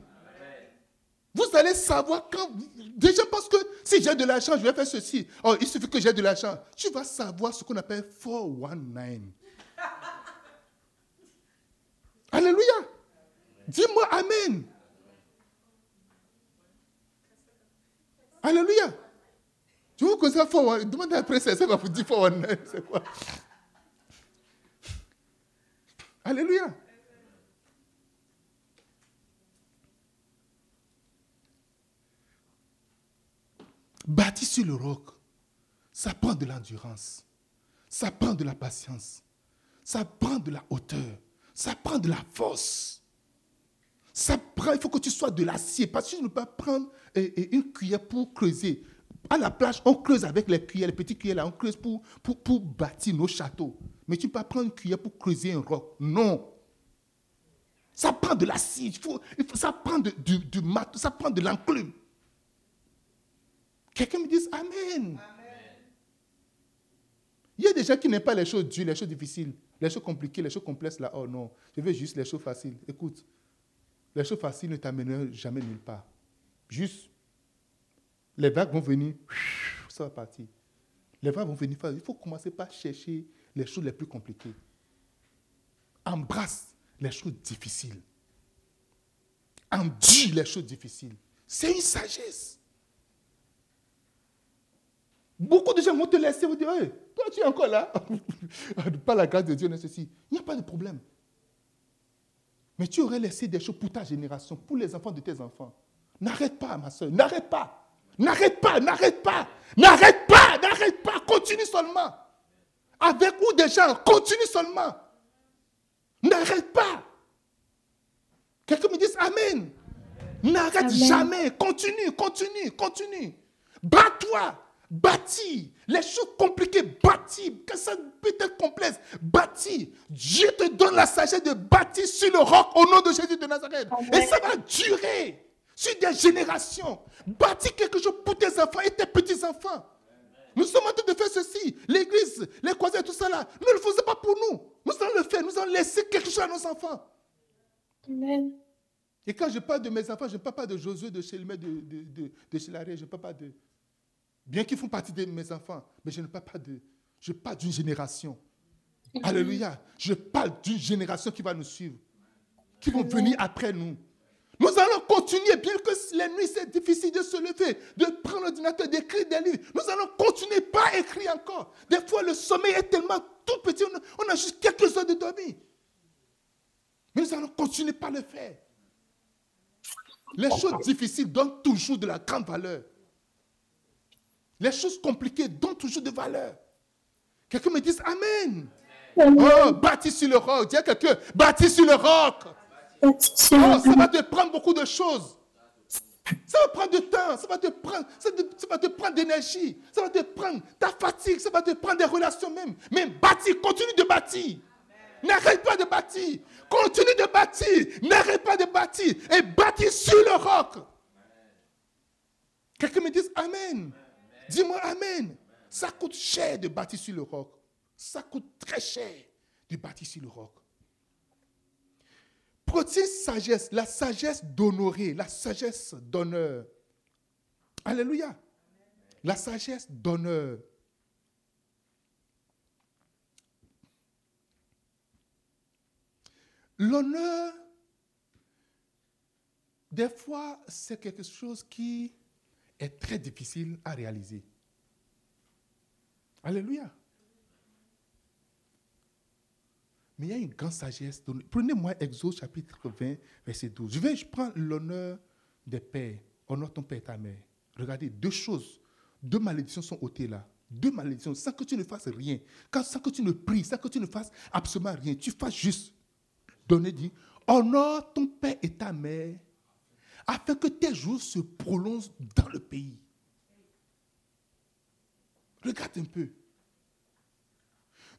Vous allez savoir quand. Déjà parce que si j'ai de l'argent, je vais faire ceci. Oh, il suffit que j'ai de l'argent. Tu vas savoir ce qu'on appelle 419. Alléluia. Dis-moi Amen. Alléluia. Tu vous connaissez 419 Demandez après ça, ça va vous dire 419. C'est quoi? Alléluia. Bâti sur le roc, ça prend de l'endurance, ça prend de la patience, ça prend de la hauteur, ça prend de la force. Ça prend, il faut que tu sois de l'acier, parce que tu ne peux pas prendre une cuillère pour creuser. À la plage, on creuse avec les cuillères, les petites cuillères on creuse pour, pour, bâtir nos châteaux. Mais tu ne peux pas prendre une cuillère pour creuser un roc. Non. Ça prend de l'acier, il faut, ça prend du, du mat, ça prend de l'enclume. Quelqu'un me dise Amen. Il y a des gens qui n'aiment pas les choses dures, les choses difficiles, les choses compliquées, les choses complexes là. Oh non, je veux juste les choses faciles. Écoute, les choses faciles ne t'amèneront jamais nulle part. Juste, les vagues vont venir, ça va partir. Les vagues vont venir, il faut commencer par chercher les choses les plus compliquées. Embrasse les choses difficiles. Endure les choses difficiles. C'est une sagesse. Beaucoup de gens vont te laisser, vont dire, toi tu es encore là. Pas la grâce de Dieu, ceci. Il n'y a pas de problème. Mais tu aurais laissé des choses pour ta génération, pour les enfants de tes enfants. N'arrête pas, ma soeur, n'arrête pas. N'arrête pas, n'arrête pas. N'arrête pas, n'arrête pas. Continue seulement. Avec ou des gens, continue seulement. N'arrête pas. Quelqu'un me dise Amen. N'arrête jamais. Continue, continue, continue. Bats-toi. Bâtis. Les choses compliquées, bâtis. Que ça peut être complexe, bâtis. Dieu te donne la sagesse de bâtir sur le roc au nom de Jésus de Nazareth. Et ça va durer sur des générations. Bâtis quelque chose pour tes enfants et tes petits-enfants. Nous sommes en train de faire ceci. L'église, les croisés, tout ça là. Ne le faisons pas pour nous. Nous allons le faire. Nous allons laisser quelque chose à nos enfants. Amen. Et quand je parle de mes enfants, je ne parle pas de Josué, de Chélimé, de, de, de, de je ne parle pas de. Bien qu'ils font partie de mes enfants, mais je ne parle pas de. Je parle d'une génération. Alléluia. Je parle d'une génération qui va nous suivre, qui vont venir après nous. Nous allons continuer, bien que les nuits c'est difficile de se lever, de prendre l'ordinateur, d'écrire des livres. Nous allons continuer, pas écrire encore. Des fois, le sommeil est tellement tout petit, on a, juste quelques heures de dormir. Mais nous allons continuer par le faire. Les choses difficiles donnent toujours de la grande valeur. Les choses compliquées donnent toujours de valeur. Quelqu'un me dit Amen. Oh, bâti sur le roc. Dis à quelqu'un, bâti sur le roc. Oh, ça va te prendre beaucoup de choses. Ça va prendre du temps, ça va te prendre, ça, va te prendre d'énergie, ça va te prendre ta fatigue, ça va te prendre des relations même. Mais bâtir, continue de bâtir. N'arrête pas de bâtir. Continue de bâtir. N'arrête pas de bâtir. Et bâtir sur le roc. Quelqu'un me dit Amen. Dis-moi Amen. Ça coûte cher de bâtir sur le roc. Ça coûte très cher de bâtir sur le roc. Protéine sagesse, la sagesse d'honorer, la sagesse d'honneur. Alléluia. La sagesse d'honneur. L'honneur, des fois, c'est quelque chose qui est très difficile à réaliser. Alléluia. Mais il y a une grande sagesse. Prenez-moi Exode chapitre 20, verset 12. Je vais, je prends l'honneur des pères. Honore ton père et ta mère. Regardez, deux choses, deux malédictions sont ôtées là. Deux malédictions, sans que tu ne fasses rien. Sans que tu ne pries, sans que tu ne fasses absolument rien. Tu fasses juste donner, dit, honore ton père et ta mère, afin que tes jours se prolongent dans le pays. Regarde un peu.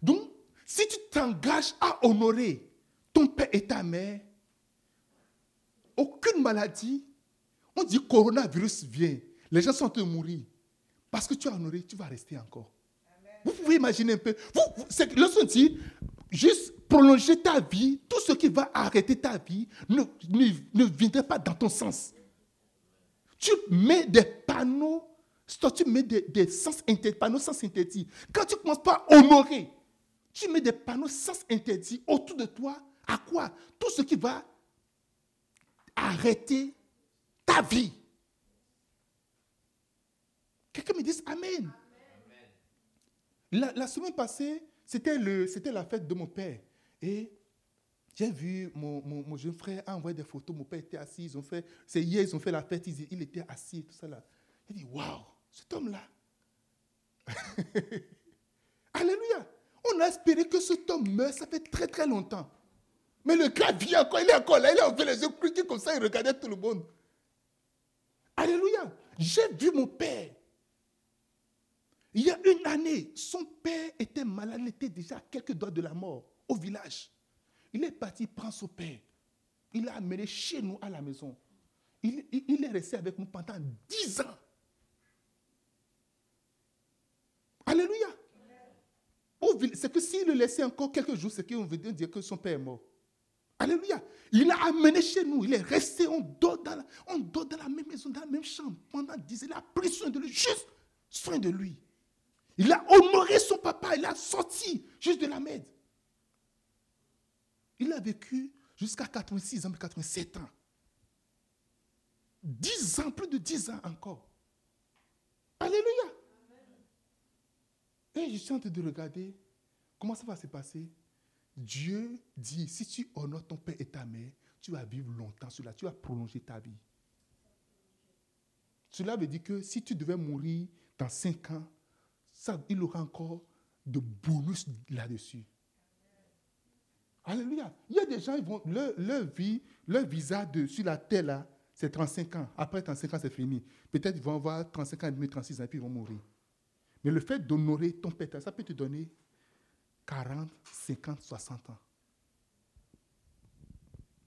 Donc, si tu t'engages à honorer ton père et ta mère, aucune maladie, on dit coronavirus vient, les gens sont en mourir. Parce que tu as honoré, tu vas rester encore. Vous pouvez imaginer un peu. Vous, dit, juste prolonger ta vie, tout ce qui va arrêter ta vie ne, ne, viendrait pas dans ton sens. Tu mets des panneaux, tu mets des, sens interdits, panneaux sens interdits. Quand tu ne commences pas à honorer, tu mets des panneaux sens interdits autour de toi. À quoi? Tout ce qui va arrêter ta vie. Quelqu'un me dit Amen. La, la, semaine passée, c'était la fête de mon père. Et j'ai vu mon, jeune frère envoyer des photos. Mon père était assis. Ils ont fait, c'est hier, ils ont fait la fête. Il, était assis, tout ça là. J'ai dit, waouh, cet homme-là. Alléluia. On a espéré que cet homme meure, ça fait très très longtemps. Mais le gars vient encore, il est encore là, il a fait les yeux comme ça, il regardait tout le monde. Alléluia. J'ai vu mon père. Il y a une année, son père était malade, il était déjà à quelques doigts de la mort au village. Il est parti prendre son père. Il l'a amené chez nous à la maison. Il, est resté avec nous pendant dix ans. Alléluia. C'est que s'il le laissait encore quelques jours, c'est qu'on veut dire que son père est mort. Alléluia. Il l'a amené chez nous. Il est resté, dans la, on dort dans la même maison, dans la même chambre pendant dix ans. Il a pris soin de lui, juste soin de lui. Il a honoré son papa, il a sorti juste de la merde. Il a vécu jusqu'à 86 ans, 87 ans. 10 ans, plus de 10 ans encore. Alléluia. Et je suis en train de regarder comment ça va se passer. Dieu dit, si tu honores ton père et ta mère, tu vas vivre longtemps cela, tu vas prolonger ta vie. Cela veut dire que si tu devais mourir dans 5 ans, il aura encore de bonus là-dessus. Alléluia. Il y a des gens, ils vont, leur, vie, leur visa sur la terre, là, c'est 35 ans. Après 35 ans, c'est fini. Peut-être ils vont avoir 35 ans et demi, 36 ans, et puis ils vont mourir. Mais le fait d'honorer ton père, ça peut te donner 40, 50, 60 ans.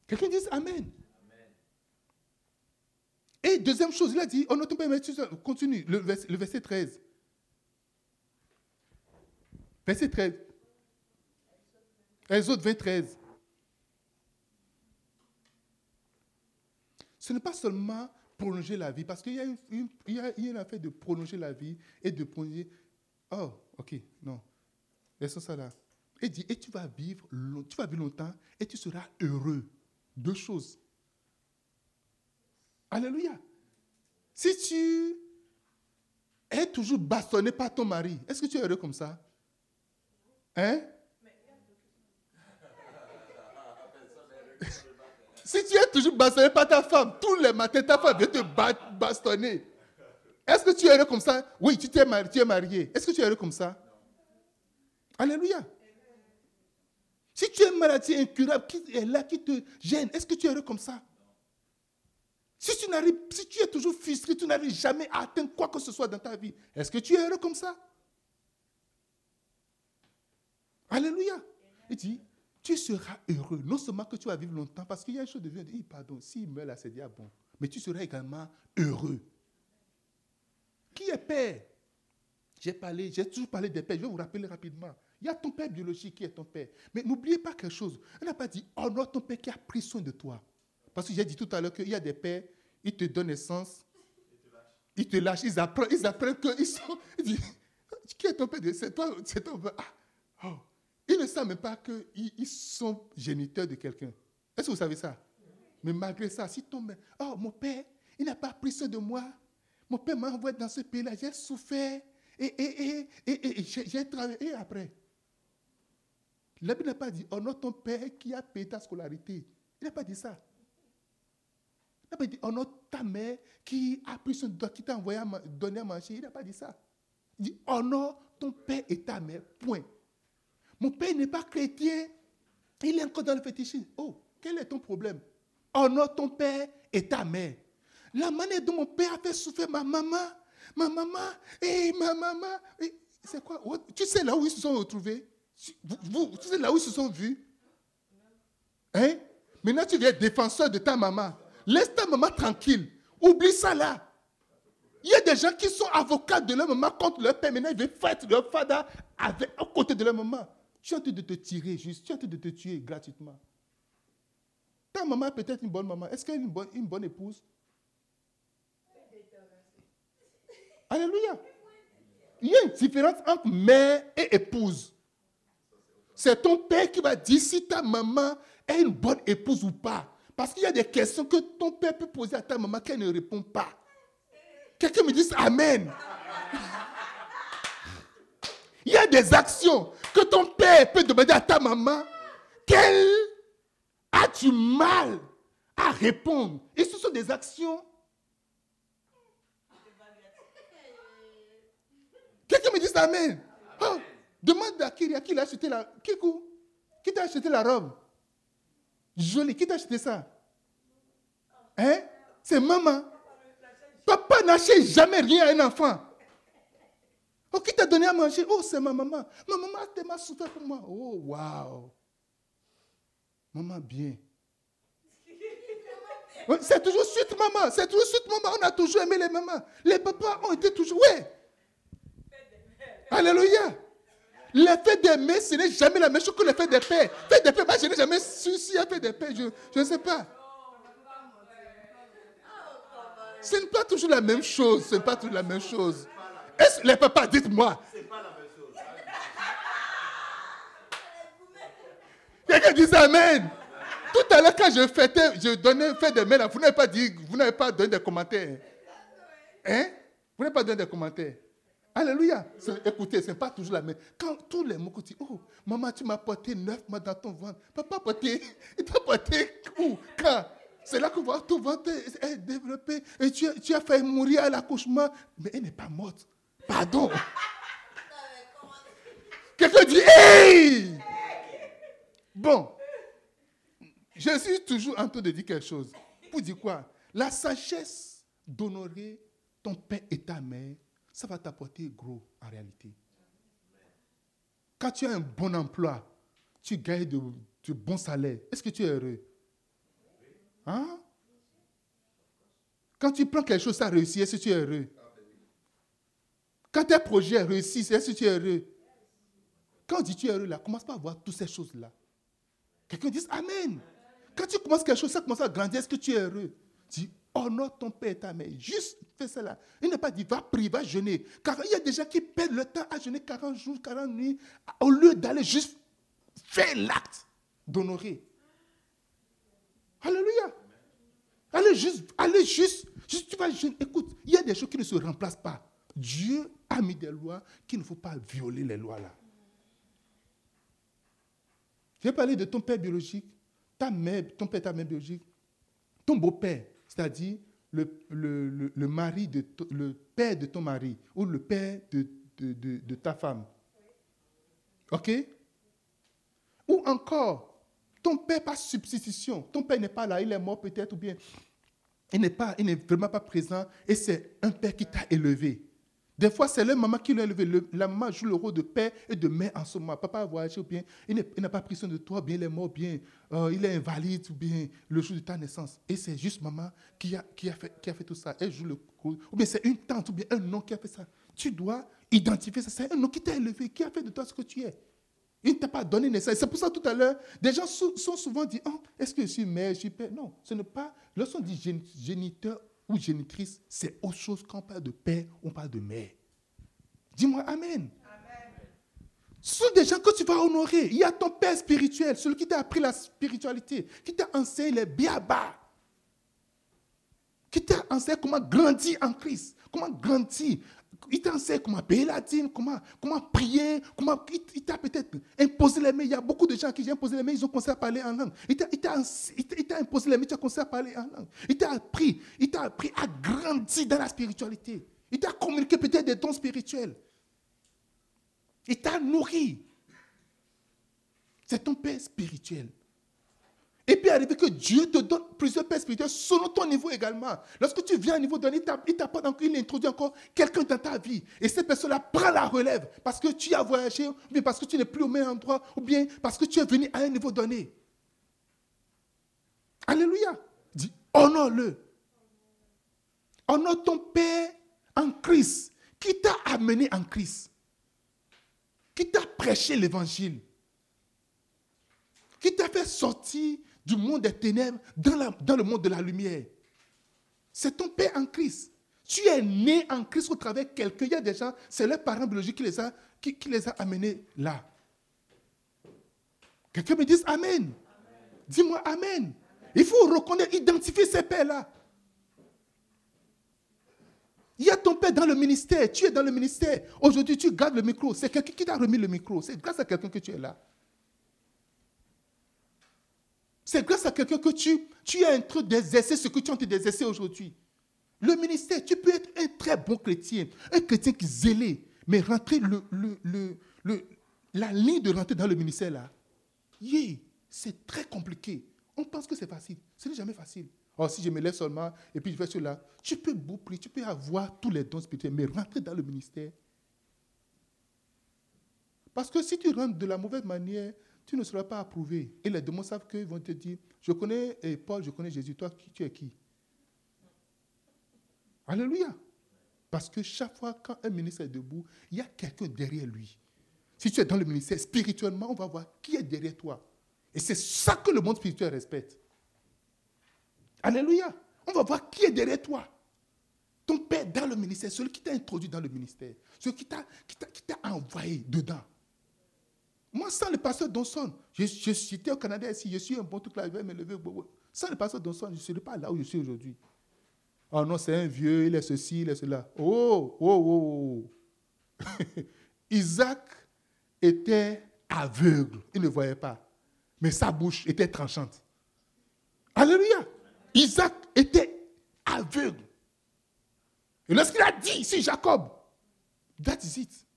Quelqu'un dit Amen. Et deuxième chose, il a dit, honore ton père, mais continue, le le verset 13. Verset 13. Exode 23. Ce n'est pas seulement prolonger la vie, parce qu'il y, a une, affaire de prolonger la vie et de prolonger. Oh, ok, non. Laissons ça là. Et dit, et tu vas vivre, tu vas vivre longtemps et tu seras heureux. Deux choses. Alléluia. Si tu es toujours bastonné par ton mari, est-ce que tu es heureux comme ça? Hein? si tu es toujours bastonné par ta femme, tous les matins, ta femme vient te bastonner. Est-ce que tu es heureux comme ça? Oui, tu, es marié, tu es marié. Est-ce que tu es heureux comme ça? Alléluia. Si tu es une maladie incurable qui est là, qui te gêne, est-ce que tu es heureux comme ça? Si tu, si tu es toujours frustré, tu n'arrives jamais à atteindre quoi que ce soit dans ta vie, est-ce que tu es heureux comme ça? Alléluia. Il dit, tu seras heureux. Non seulement que tu vas vivre longtemps, parce qu'il y a une chose de vie, dit, pardon, s'il meurt là, c'est déjà bon. Mais tu seras également heureux. Qui est père? J'ai parlé, j'ai toujours parlé des pères. Je vais vous rappeler rapidement. Il y a ton père biologique qui est ton père. Mais n'oubliez pas quelque chose. On n'a pas dit, non, ton père qui a pris soin de toi. Parce que j'ai dit tout à l'heure qu'il y a des pères, ils te donnent naissance, ils te lâchent, ils apprennent, ils apprennent qu'ils sont. qui est ton père? C'est toi, c'est ton père. Ah, oh. Ils ne savent même pas qu'ils sont géniteurs de quelqu'un. Est-ce que vous savez ça? Mais malgré ça, si ton père, oh mon père, il n'a pas pris soin de moi. Mon père m'a envoyé dans ce pays-là, j'ai souffert et, et, et, et j'ai travaillé. Après, la n'a pas dit, non, ton père qui a payé ta scolarité. Il n'a pas dit ça. Il n'a pas dit, non, ta mère qui a pris de toi, qui t'a envoyé à donner à manger. Il n'a pas dit ça. Il dit, non, ton père et ta mère. Point. Mon père n'est pas chrétien. Il est encore dans le fétichisme. Oh, quel est ton problème? Honore ton père et ta mère. La manière dont mon père a fait souffrir ma maman, ma maman, et ma maman. C'est quoi? Tu sais là où ils se sont retrouvés? Vous, Tu sais là où ils se sont vus? Hein? Maintenant, tu viens défenseur de ta maman. Laisse ta maman tranquille. Oublie ça là. Il y a des gens qui sont avocats de leur maman contre leur père. Maintenant, ils veulent faire leur fada avec, à côté de leur maman. Tu es en train de te tirer juste, tu es en train de te tuer gratuitement. Ta maman est peut-être une bonne maman. Est-ce qu'elle est une bonne, une bonne épouse? Alléluia. Il y a une différence entre mère et épouse. C'est ton père qui va dire si ta maman est une bonne épouse ou pas. Parce qu'il y a des questions que ton père peut poser à ta maman qu'elle ne répond pas. Quelqu'un me dit Amen. Il y a des actions que ton père peut demander à ta maman qu'elle a du mal à répondre? Et ce sont des actions. Quelqu'un me dit Amen. Oh, demande à qui, à qui il a acheté la. Qui t'a acheté la robe? Jolie. Qui t'a acheté ça? Hein? C'est maman. Papa n'achète jamais rien à un enfant. Oh, qui t'a donné à manger? Oh, c'est ma maman. Ma maman a tellement souffert pour moi. Oh, waouh. Maman, bien. C'est toujours suite maman. C'est toujours suite maman. On a toujours aimé les mamans. Les papas ont été toujours. Ouais. Alléluia. L'effet d'aimer, ce n'est jamais la même chose que l'effet des pères. Fait des pères, je n'ai jamais su si fait des pères. Je, je ne sais pas. Ce n'est pas toujours la même chose. Ce n'est pas toujours la même chose. Est-ce les papas, dites-moi. C'est pas la même chose. Quelqu'un dit Amen. Tout à l'heure, quand je fêtais, je donnais, fait des mails, vous n'avez pas dit, vous n'avez pas donné des commentaires. Hein? Vous n'avez pas donné des commentaires. Alléluia. Écoutez, ce n'est pas toujours la même. Quand tous les mots que tu dis, oh, maman, tu m'as porté neuf mois dans ton ventre. Papa porté, il t'a porté où? Quand? C'est là que ton ventre est développé et tu, tu as fait mourir à l'accouchement. Mais elle n'est pas morte. Pardon? Quelqu'un dit, hey! Bon, je suis toujours en train de dire quelque chose. Pour dire quoi? La sagesse d'honorer ton père et ta mère, ça va t'apporter gros en réalité. Quand tu as un bon emploi, tu gagnes de, bons salaires, est-ce que tu es heureux? Hein? Quand tu prends quelque chose, ça réussit, est-ce que tu es heureux? Quand tes projets réussissent, est-ce que tu es heureux? Quand on dit tu es heureux là, commence pas à voir toutes ces choses-là. Quelqu'un dit Amen. Quand tu commences quelque chose, ça commence à grandir. Est-ce que tu es heureux? Dis, honore ton père et ta mère. Juste fais cela. Il n'est pas dit, va prier, va jeûner. Car il y a des gens qui perdent le temps à jeûner 40 jours, 40 nuits, au lieu d'aller juste faire l'acte d'honorer. Alléluia. Allez juste, allez juste, juste, tu vas jeûner. Écoute, il y a des choses qui ne se remplacent pas. Dieu a mis des lois qu'il ne faut pas violer les lois là. Je vais parler de ton père biologique, ta mère, ton père, ta mère biologique, ton beau-père, c'est-à-dire le, le, mari de le père de ton mari ou le père de, de, de, ta femme. OK? Ou encore, ton père par substitution. Ton père n'est pas là, il est mort peut-être, ou bien il n'est pas, il n'est vraiment pas présent, et c'est un père qui t'a élevé. Des fois, c'est la maman qui l'a élevé. la maman joue le rôle de père et de mère en ce moment. Papa a voyagé ou bien il n'a pas pris soin de toi, bien il est mort, bien euh, il est invalide ou bien le jour de ta naissance. Et c'est juste maman qui a, fait, tout ça. Elle joue le rôle. Ou bien c'est une tante ou bien un nom qui a fait ça. Tu dois identifier ça. C'est un nom qui t'a élevé, qui a fait de toi ce que tu es. Il ne t'a pas donné naissance. C'est pour ça tout à l'heure, des gens sont souvent dit oh, est-ce que je suis mère, je suis père? Non, ce n'est pas. Lorsqu'on dit géniteur ou génitrice, c'est autre chose quand on parle de père, on parle de mère. Dis-moi Amen. Ce sont des gens que tu vas honorer. Il y a ton père spirituel, celui qui t'a appris la spiritualité, qui t'a enseigné les biabas, qui t'a enseigné comment grandir en Christ, comment grandir. Il t'a enseigné comment payer la dîme, comment, comment prier, comment, il, t'a peut-être imposé les mains. Il y a beaucoup de gens qui ont imposé les mains, ils ont commencé à parler en langue. Il t'a imposé les mains, tu as commencé à parler en langue. Il t'a appris, il t'a appris à grandir dans la spiritualité. Il t'a communiqué peut-être des dons spirituels. Il t'a nourri. C'est ton père spirituel. Et puis arrivé que Dieu te donne plusieurs spirituels selon ton niveau également. Lorsque tu viens à un niveau donné, il t'apporte encore, il introduit encore quelqu'un dans ta vie. Et cette personne-là prend la relève parce que tu as voyagé, ou bien parce que tu n'es plus au même endroit, ou bien parce que tu es venu à un niveau donné. Alléluia. Dis, honore-le. Honore ton Père en Christ. Qui t'a amené en Christ Qui t'a prêché l'évangile Qui t'a fait sortir du monde des ténèbres dans, dans le monde de la lumière C'est ton Père en Christ. Tu es né en Christ au travers de quelqu'un. Il y a des gens, c'est leurs parents biologiques qui les a, qui, les a amenés là. Quelqu'un me dit Amen. Dis-moi Amen. Il faut reconnaître, identifier ces pères-là. Il y a ton père dans le ministère, tu es dans le ministère. Aujourd'hui, tu gardes le micro. C'est quelqu'un qui t'a remis le micro. C'est grâce à quelqu'un que tu es là. C'est grâce à quelqu'un que tu, tu un truc d'exercer ce que tu as envie d'exercer aujourd'hui. Le ministère, tu peux être un très bon chrétien, un chrétien qui zélé, mais rentrer la ligne de rentrer dans le ministère là, yeah, c'est très compliqué. On pense que c'est facile. Ce n'est jamais facile. Oh, si je me lève seulement et puis je fais cela, tu peux beaucoup tu peux avoir tous les dons spirituels, mais rentrer dans le ministère. Parce que si tu rentres de la mauvaise manière, tu ne seras pas approuvé. Et les démons savent qu'ils vont te dire, je connais eh, Paul, je connais Jésus, toi, tu es qui? Alléluia. Parce que chaque fois quand un ministre est debout, il y a quelqu'un derrière lui. Si tu es dans le ministère, spirituellement, on va voir qui est derrière toi. Et c'est ça que le monde spirituel respecte. Alléluia. On va voir qui est derrière toi. Ton père dans le ministère, celui qui t'a introduit dans le ministère, celui qui t'a, envoyé dedans. Moi, sans le pasteur Donson, je, je suis au Canada ici, je suis un bon truc là, je vais me lever. Sans le pasteur Donson, je ne serais pas là où je suis aujourd'hui. Oh non, c'est un vieux, il est ceci, il est cela. Oh, oh, oh, oh. Isaac était aveugle, il ne voyait pas, mais sa bouche était tranchante. Alléluia. Isaac était aveugle. Et lorsqu'il a dit ici Jacob, that is it.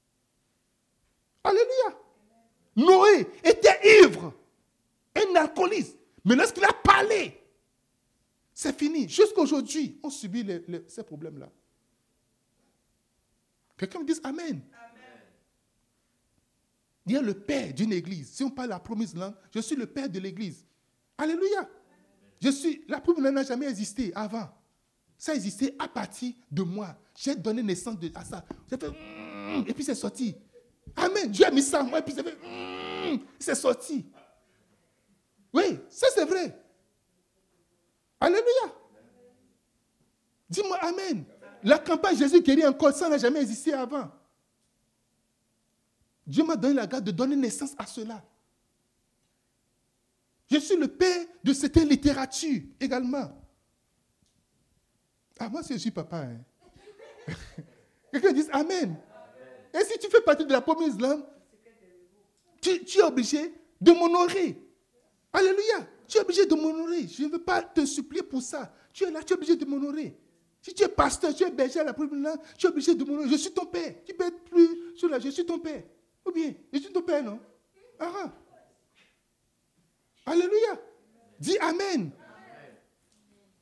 Alléluia. Noé était ivre, un alcooliste. Mais lorsqu'il a parlé, c'est fini. Jusqu'à aujourd'hui, on subit ces problèmes-là. Quelqu'un me dise Amen. Il y a le père d'une église. Si on parle la promise langue, je suis le père de l'église. Alléluia. Je suis, la promise n'a jamais existé avant. Ça existait à partir de moi. J'ai donné naissance à ça. J'ai fait, mm, et puis c'est sorti. Amen. Dieu a mis ça en moi, et puis c'est mm, c'est sorti. Oui, ça c'est vrai. Alléluia. Dis-moi Amen. La campagne Jésus guérit encore, ça n'a jamais existé avant. Dieu m'a donné la grâce de donner naissance à cela. Je suis le père de cette littérature également. Ah, moi, je suis papa. Hein. Quelqu'un dit Amen. Et si tu fais partie de la promesse l'âme, tu, es obligé de m'honorer. Alléluia. Tu es obligé de m'honorer. Je ne veux pas te supplier pour ça. Tu es là, tu es obligé de m'honorer. Si tu es pasteur, tu es berger à la première tu es obligé de m'honorer. Je suis ton père. Tu peux être plus sur la je suis ton père. Ou bien, je suis ton père, non? Ah, ah. Alléluia. Dis Amen.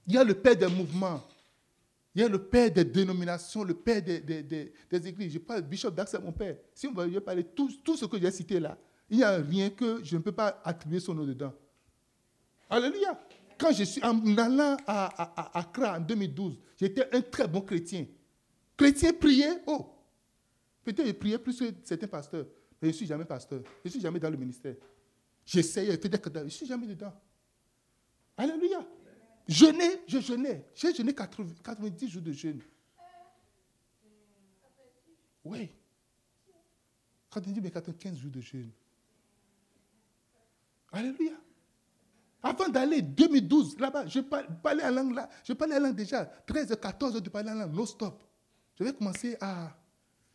Il y a le père des mouvements. Il y a le père des dénominations, le père des, des, églises. Je parle, Bishop Dax, c'est mon père. Si on veut parler tout, tout ce que j'ai cité là, il n'y a rien que je ne peux pas attribuer son nom dedans. Alléluia. Quand je suis en allant à, Accra en 2012, j'étais un très bon chrétien. Chrétien priait, oh, peut-être je priais plus que certains pasteurs, mais je ne suis jamais pasteur. Je ne suis jamais dans le ministère. J'essayais, je ne suis jamais dedans. Alléluia. Jeûner, je jeûnais. J'ai jeûné 90 jours de jeûne. Oui. 90, mais 95 jours de jeûne. Alléluia. Avant d'aller 2012, là-bas, je parlais en langue là. Je parlais en langue déjà. 13, 14 heures de parler en langue, no stop. Je vais commencer à,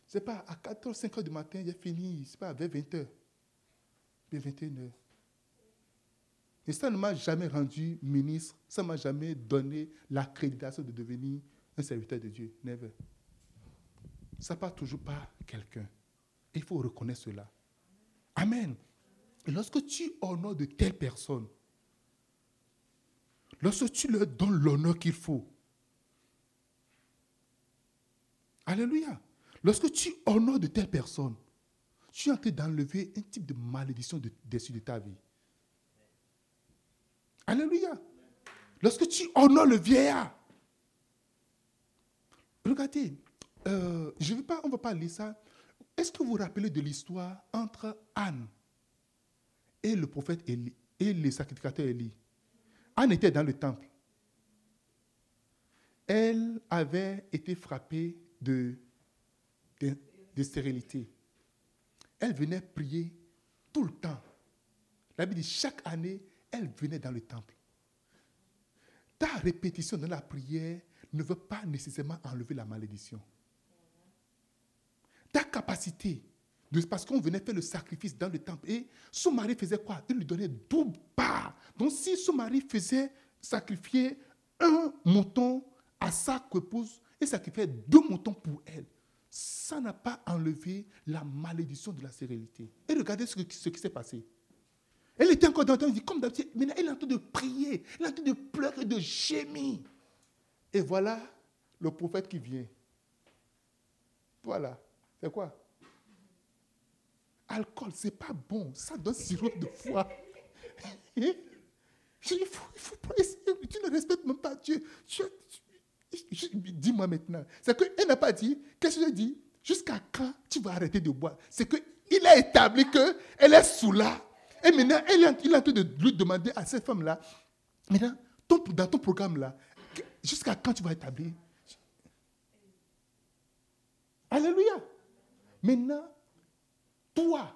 je sais pas, à 14, 5 heures du matin, j'ai fini, je sais pas, vers 20 heures. Vers 21 heures. Et ça ne m'a jamais rendu ministre, ça ne m'a jamais donné l'accréditation de devenir un serviteur de Dieu. Never. Ça part toujours pas quelqu'un. Il faut reconnaître cela. Amen. Et lorsque tu honores de telles personnes, lorsque tu leur donnes l'honneur qu'il faut, Alléluia. Lorsque tu honores de telles personnes, tu es en train d'enlever un type de malédiction de, dessus de ta vie. Alléluia. Lorsque tu honores le vieillard, regardez, euh, je vais pas, on ne va pas lire ça. Est-ce que vous vous rappelez de l'histoire entre Anne et le prophète Élie et le sacrificateur Élie? Anne était dans le temple. Elle avait été frappée de, de, de stérilité. Elle venait prier tout le temps. La Bible dit chaque année, elle venait dans le temple. Ta répétition dans la prière ne veut pas nécessairement enlever la malédiction. Ta capacité, parce qu'on venait faire le sacrifice dans le temple, et son mari faisait quoi? Il lui donnait double part. Donc si son mari faisait sacrifier un mouton à sa épouse et sacrifiait deux moutons pour elle, ça n'a pas enlevé la malédiction de la sérénité. Et regardez ce qui s'est passé. Elle était encore dans le temps, elle dit, comme d'habitude, maintenant elle est en train de prier, elle est en train de pleurer, de gémir. Et voilà le prophète qui vient. Voilà. C'est quoi? Alcool, c'est pas bon. Ça donne sirop de foie. il faut, il faut pas. Tu ne respectes même pas Dieu. Dis-moi maintenant. C'est qu'elle n'a pas dit. Qu'est-ce que je dis Jusqu'à quand tu vas arrêter de boire? C'est qu'il a établi qu'elle est sous là. Et maintenant, il est en train de lui demander à cette femme-là, maintenant, dans ton programme-là, jusqu'à quand tu vas établir? Alléluia. Maintenant, toi,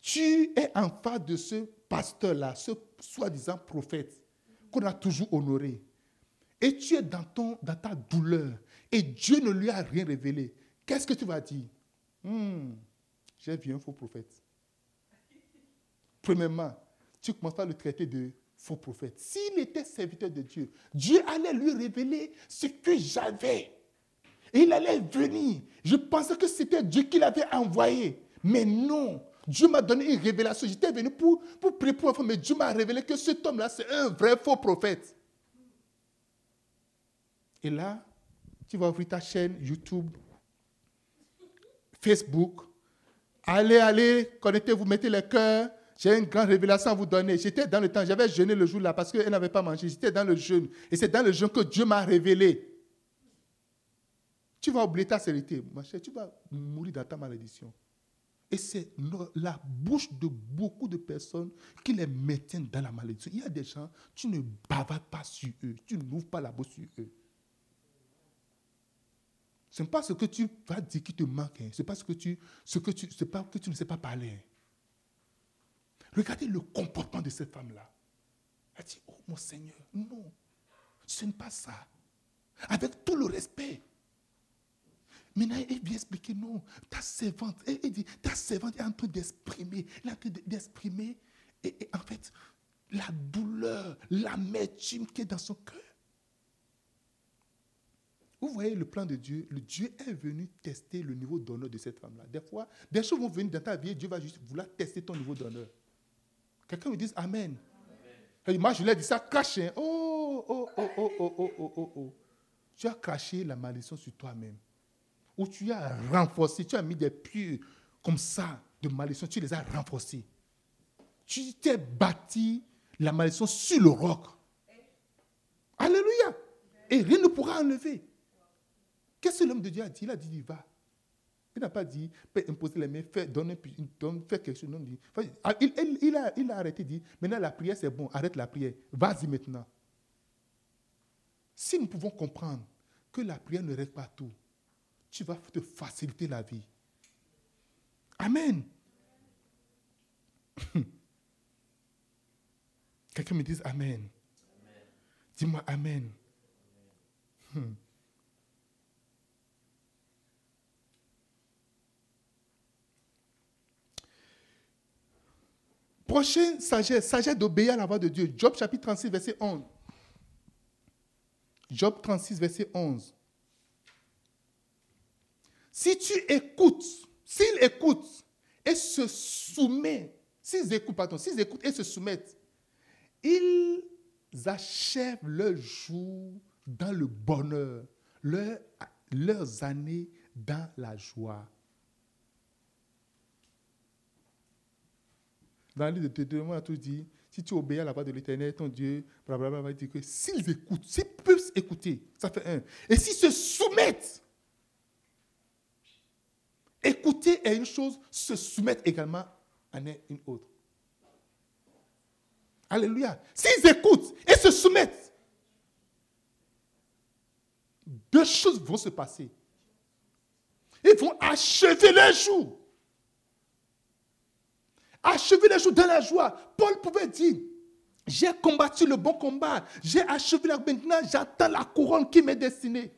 tu es en face de ce pasteur-là, ce soi-disant prophète qu'on a toujours honoré. Et tu es dans, ton, dans ta douleur. et Dieu ne lui a rien révélé, qu'est-ce que tu vas dire? Hmm, J'ai vu un faux prophète. Premièrement, tu commences à le traiter de faux prophète. S'il était serviteur de Dieu, Dieu allait lui révéler ce que j'avais. Et il allait venir. Je pensais que c'était Dieu qui l'avait envoyé. Mais non. Dieu m'a donné une révélation. J'étais venu pour, pour prier pour mais Dieu m'a révélé que cet homme-là, c'est un vrai faux prophète. Et là, tu vas ouvrir ta chaîne YouTube, Facebook. Allez, allez, connectez-vous, mettez les cœurs. J'ai une grande révélation à vous donner. J'étais dans le temps, j'avais jeûné le jour-là parce qu'elle n'avait pas mangé. J'étais dans le jeûne. Et c'est dans le jeûne que Dieu m'a révélé. Tu vas oublier ta sérénité, ma chère. Tu vas mourir dans ta malédiction. Et c'est la bouche de beaucoup de personnes qui les maintiennent dans la malédiction. Il y a des gens, tu ne bavardes pas sur eux. Tu n'ouvres pas la bouche sur eux. Ce n'est pas ce que tu vas dire qui te manque. Hein. Ce n'est pas ce que tu, ce que tu, pas que tu ne sais pas parler. Hein. Regardez le comportement de cette femme-là. Elle dit, oh mon Seigneur, non, ce n'est pas ça. Avec tout le respect. Maintenant, elle vient expliquer, non, ta servante, elle, dit, ta servante est en train d'exprimer, elle est en train d'exprimer, et, en fait, la douleur, l'amertume qui est dans son cœur. Vous voyez le plan de Dieu, le Dieu est venu tester le niveau d'honneur de cette femme-là. Des fois, des choses vont venir dans ta vie et Dieu va juste vouloir tester ton niveau d'honneur. Quelqu'un me dit Amen. moi, je lui ai dit ça, crache. Oh, oh, oh, oh, oh, oh, oh, oh, oh. Tu as craché la malédiction sur toi-même. Ou tu as renforcé, tu as mis des pieds comme ça de malédiction, tu les as renforcés. Tu t'es bâti la malédiction sur le roc. Alléluia. Et rien ne pourra enlever. Qu'est-ce que l'homme de Dieu a dit? Il a dit, il va. Il n'a pas dit, imposer les mains, faire, donner, donner, faire quelque chose. Non, ah, il, a, il arrêté, dit, maintenant la prière c'est bon, arrête la prière, vas-y maintenant. Si nous pouvons comprendre que la prière ne règle pas tout, tu vas te faciliter la vie. Amen. Quelqu'un me dise Amen. Dis-moi Amen. Hmm. Prochaine sagesse, sagesse d'obéir à la voix de Dieu. Job chapitre 36, verset 11. Job 36, verset 11. Si tu écoutes, s'ils écoutent et se soumettent, s'ils écoutent, pardon, s'ils écoutent et se soumettent, ils achèvent leur jour dans le bonheur, leurs années dans la joie. Dans le livre de Deutéronome, on a tout dit, si tu obéis à la voix de l'Éternel, ton Dieu, blablabla, va dire que s'ils écoutent, s'ils peuvent écouter, ça fait un. Et s'ils se soumettent, écouter est une chose, se soumettre également en est une autre. Alléluia. S'ils écoutent et se soumettent, deux choses vont se passer. Ils vont achever leur jour achever les jours dans la joie. Paul pouvait dire, j'ai combattu le bon combat, j'ai achevé la... Maintenant, j'attends la couronne qui m'est destinée.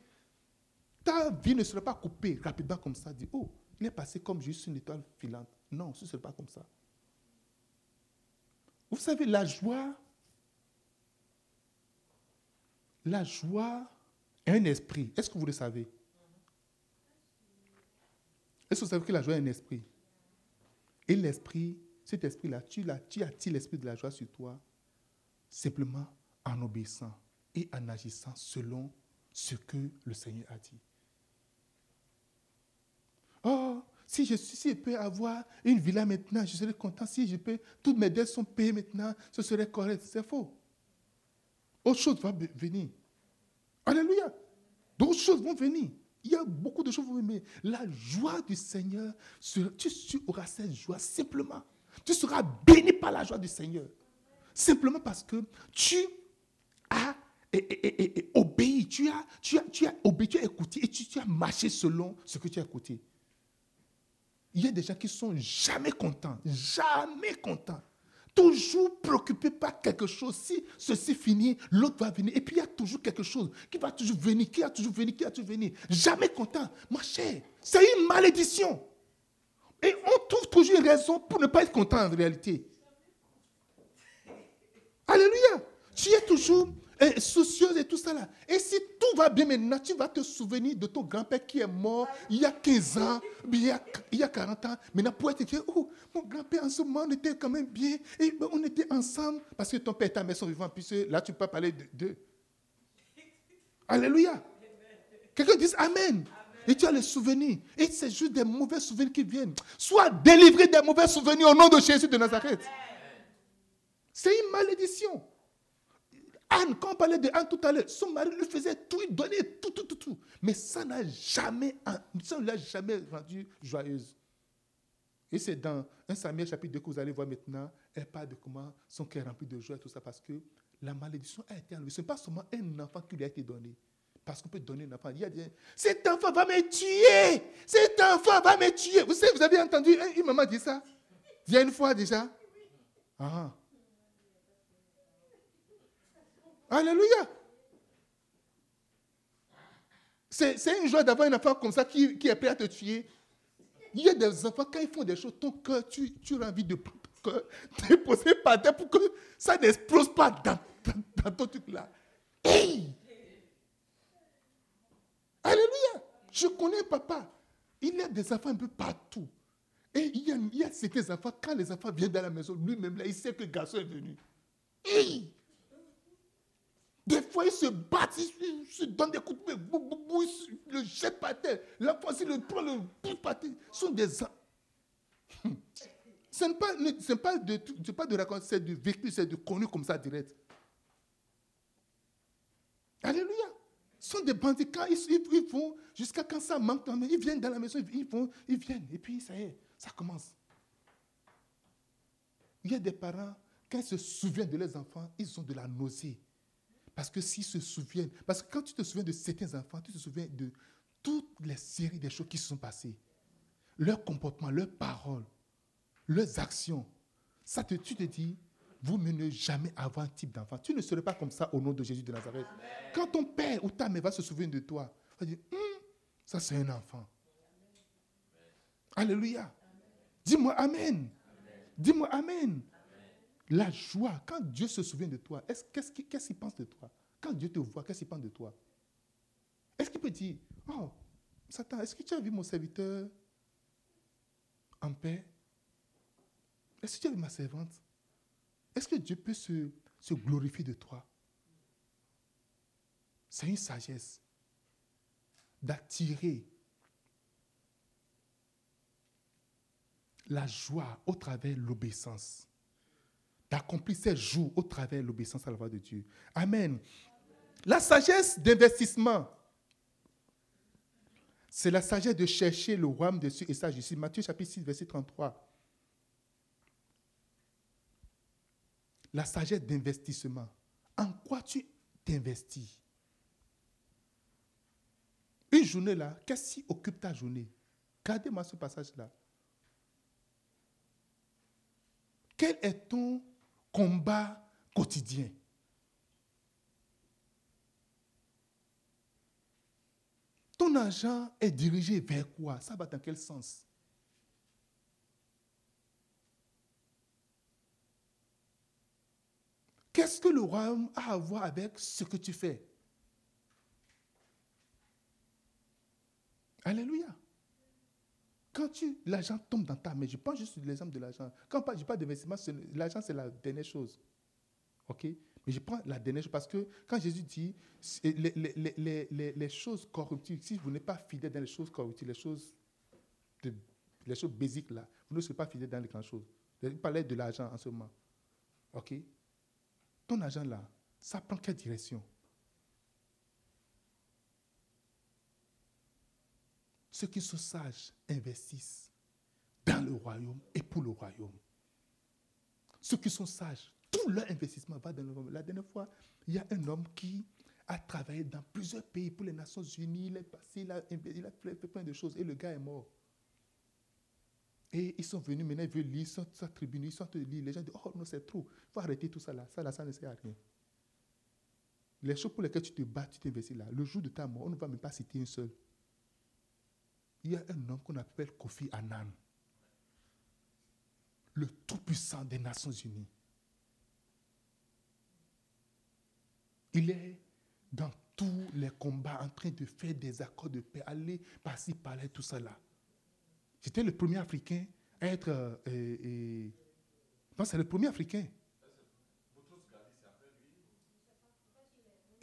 Ta vie ne sera pas coupée rapidement comme ça. Dit, oh, il est passé comme juste une étoile filante. Non, ce ne sera pas comme ça. Vous savez, la joie, la joie est un esprit. Est-ce que vous le savez? Est-ce que vous savez que la joie est un esprit? Et l'esprit cet esprit-là, tu, tu attires l'esprit de la joie sur toi simplement en obéissant et en agissant selon ce que le Seigneur a dit. Oh, si je, si je peux avoir une villa maintenant, je serai content. Si je peux, toutes mes dettes sont payées maintenant, ce serait correct. C'est faux. Autre chose va venir. Alléluia. D'autres choses vont venir. Il y a beaucoup de choses venir. La joie du Seigneur, tu auras cette joie simplement tu seras béni par la joie du Seigneur. Simplement parce que tu as obéi, tu as, tu, as, tu as obéi, tu as écouté et tu, as marché selon ce que tu as écouté. Il y a des gens qui sont jamais contents, jamais contents. Toujours préoccupé par quelque chose. Si ceci finit, l'autre va venir. Et puis il y a toujours quelque chose qui va toujours venir, qui a toujours venir, qui a toujours venir. Jamais content. Ma chère, c'est une malédiction. Trouve toujours une raison pour ne pas être content en réalité. Alléluia. Tu es toujours et soucieuse et tout ça là. Et si tout va bien maintenant, tu vas te souvenir de ton grand-père qui est mort il y a 15 ans, il y a, il y a 40 ans. Maintenant, pour être oh, mon grand-père en ce moment, on était quand même bien, et ben, on était ensemble, parce que ton père et ta mère sont vivants, puis là, tu peux parler d'eux. Alléluia. Quelqu'un dit Amen. Et tu as les souvenirs. Et c'est juste des mauvais souvenirs qui viennent. Sois délivré des mauvais souvenirs au nom de Jésus de Nazareth. C'est une malédiction. Anne, quand on parlait de Anne tout à l'heure, son mari lui faisait tout, il donnait tout, tout, tout, tout. Mais ça n'a jamais, ça ne l'a jamais rendue joyeuse. Et c'est dans 1 Samuel chapitre 2 que vous allez voir maintenant, elle parle de comment son cœur est rempli de joie et tout ça, parce que la malédiction a été enlevée. Ce n'est pas seulement un enfant qui lui a été donné. Parce qu'on peut donner un enfant. Il y a des, cet enfant va me tuer. Cet enfant va me tuer. Vous savez, vous avez entendu une maman dire ça Il y a une fois déjà. Ah. Alléluia. C'est une joie d'avoir un enfant comme ça qui, est prêt à te tuer. Il y a des enfants, quand ils font des choses, ton cœur, tu, tu as envie de déposer par terre pour que ça n'explose pas dans, dans, ton truc là. Alléluia. Je connais papa. Il y a des enfants un peu partout. Et il y a, il certains enfants, quand les enfants viennent dans la maison, lui-même là, il sait que le garçon est venu. Des fois, ils se battent, ils se donnent des coups de pied, ils le jettent par terre. La fois, ils le prend, le pousse par terre. Ce sont des... Ce n'est pas, pas, de, pas de raconter, c'est du vécu, c'est de connu comme ça direct. Alléluia. Sont des bandits. Quand ils, ils vont, jusqu'à quand ça manque, ils viennent dans la maison, ils vont, ils viennent. Et puis, ça y est, ça commence. Il y a des parents, quand ils se souviennent de leurs enfants, ils ont de la nausée. Parce que s'ils se souviennent, parce que quand tu te souviens de certains enfants, tu te souviens de toutes les séries des choses qui se sont passées. Leur comportement, leurs paroles, leurs actions. Ça te, tu te dis, vous ne jamais avoir un type d'enfant. Tu ne serais pas comme ça au nom de Jésus de Nazareth. Quand ton père ou ta mère va se souvenir de toi, va dire, hum, ça c'est un enfant. Alléluia. Dis-moi Amen. Dis-moi Amen. La joie, quand Dieu se souvient de toi, qu'est-ce qu'il pense de toi? Quand Dieu te voit, qu'est-ce qu'il pense de toi? Est-ce qu'il peut dire, oh, Satan, est-ce que tu as vu mon serviteur en paix? Est-ce que tu as vu ma servante? Est-ce que Dieu peut se, se glorifier de toi? C'est une sagesse d'attirer la joie au travers de l'obéissance d'accomplir ses jours au travers de l'obéissance à la voix de Dieu. Amen. La sagesse d'investissement, c'est la sagesse de chercher le royaume de Dieu et ça, justice. Matthieu chapitre 6, verset 33. La sagesse d'investissement. En quoi tu t'investis? Une journée là, qu'est-ce qui occupe ta journée? Gardez-moi ce passage-là. Quel est ton combat quotidien? Ton argent est dirigé vers quoi? Ça va dans quel sens? Qu'est-ce que le royaume a à voir avec ce que tu fais? Alléluia. Quand tu, l'argent tombe dans ta main, je pense juste l'exemple de l'argent. Quand je parle d'investissement, l'argent, c'est la dernière chose. OK? Mais je prends la dernière chose parce que quand Jésus dit les, choses corruptibles, si vous n'êtes pas fidèle dans les choses corruptibles, les choses, les choses basiques là, vous ne serez pas fidèle dans les grandes choses. Il parlait de l'argent en ce moment. OK? Ton argent là, ça prend quelle direction? Ceux qui sont sages investissent dans le royaume et pour le royaume. Ceux qui sont sages, tout leur investissement va dans le royaume. La dernière fois, il y a un homme qui a travaillé dans plusieurs pays pour les Nations Unies, il est passé, il a, fait plein de choses et le gars est mort. Et ils sont venus, maintenant ils veulent lire, ils sont à tribune, ils sont à lire. Les gens disent, oh non, c'est trop. Il faut arrêter tout ça là. Ça là, ça ne sert à rien. Les choses pour lesquelles tu te bats, tu t'investis là. Le jour de ta mort, on ne va même pas citer un seul. Il y a un homme qu'on appelle Kofi Annan. Le tout-puissant des Nations Unies. Il est dans tous les combats en train de faire des accords de paix, aller par-ci, par-là, tout ça là. J'étais le premier Africain à être. Euh, non, c'est le premier Africain.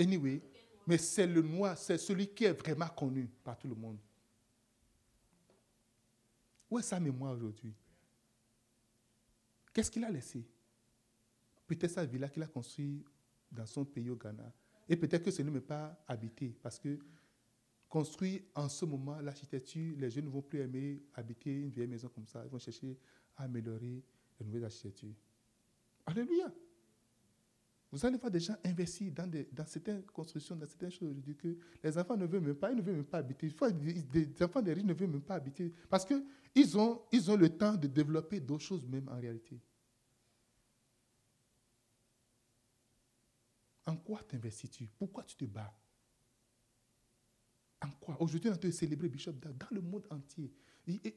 Anyway, mais c'est le noir, c'est celui qui est vraiment connu par tout le monde. Où est sa mémoire aujourd'hui? Qu'est-ce qu'il a laissé? Peut-être sa villa qu'il a construite dans son pays au Ghana. Et peut-être que ce n'est même pas habité. Parce que construire en ce moment l'architecture, les jeunes ne vont plus aimer habiter une vieille maison comme ça. Ils vont chercher à améliorer les nouvelles architectures. Alléluia. Vous allez voir des gens investir dans, dans certaines constructions, dans certaines choses. Que les enfants ne veulent même pas, ils ne veulent même pas habiter. des, enfants des riches ne veulent même pas habiter parce qu'ils ont, ils ont le temps de développer d'autres choses même en réalité. En quoi t'investis-tu? Pourquoi tu te bats? En quoi? Aujourd'hui, on a célébrer Bishop dans le monde entier.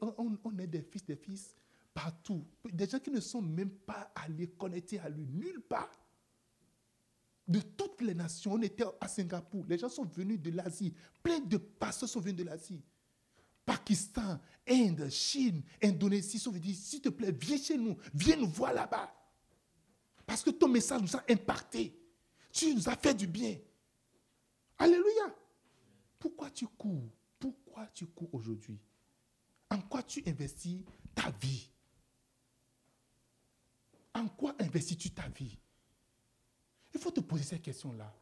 on, on est des fils, des fils partout. Des gens qui ne sont même pas allés connecter à lui, nulle part. De toutes les nations, on était à Singapour. Les gens sont venus de l'Asie. Plein de pasteurs sont venus de l'Asie. Pakistan, Inde, Chine, Indonésie sont venus. S'il te plaît, viens chez nous. Viens nous voir là-bas. Parce que ton message nous a impacté. Tu nous as fait du bien. Alléluia. Pourquoi tu cours? Pourquoi tu cours aujourd'hui? En quoi tu investis ta vie? En quoi investis-tu ta vie? Il faut te poser cette question-là.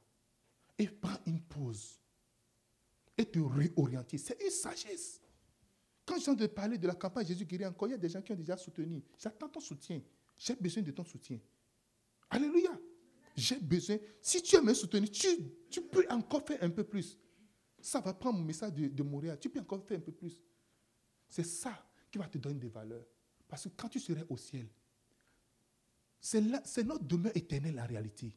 Et prendre une pause. Et te réorienter. C'est une sagesse. Quand je viens de parler de la campagne Jésus guérit encore, il y a des gens qui ont déjà soutenu. J'attends ton soutien. J'ai besoin de ton soutien. Alléluia j'ai besoin. Si tu as me soutenu, tu, tu, peux encore faire un peu plus. Ça va prendre mon message de, de mourir. Tu peux encore faire un peu plus. C'est ça qui va te donner des valeurs. Parce que quand tu serais au ciel, c'est notre demeure éternelle en réalité.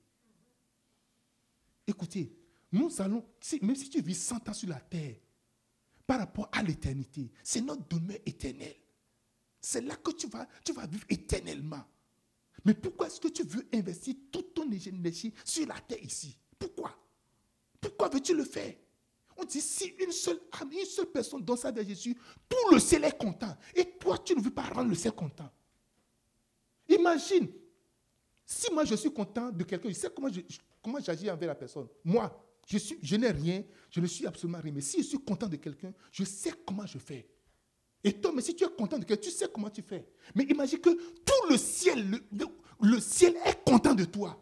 Écoutez, nous allons, même si tu vis 100 ans sur la terre, par rapport à l'éternité, c'est notre demeure éternelle. C'est là que tu vas, tu vas vivre éternellement. Mais pourquoi est-ce que tu veux investir toute ton énergie sur la terre ici? Pourquoi? Pourquoi veux-tu le faire? On dit si une seule âme, une seule personne donne vie à Jésus, tout le ciel est content. Et toi, tu ne veux pas rendre le ciel content. Imagine, si moi je suis content de quelqu'un, je sais comment, comment j'agis envers la personne. Moi, je n'ai rien, je ne suis absolument rien. Mais si je suis content de quelqu'un, je sais comment je fais. Et toi, mais si tu es content de quelqu'un, tu sais comment tu fais. Mais imagine que tout le ciel, le, ciel est content de toi.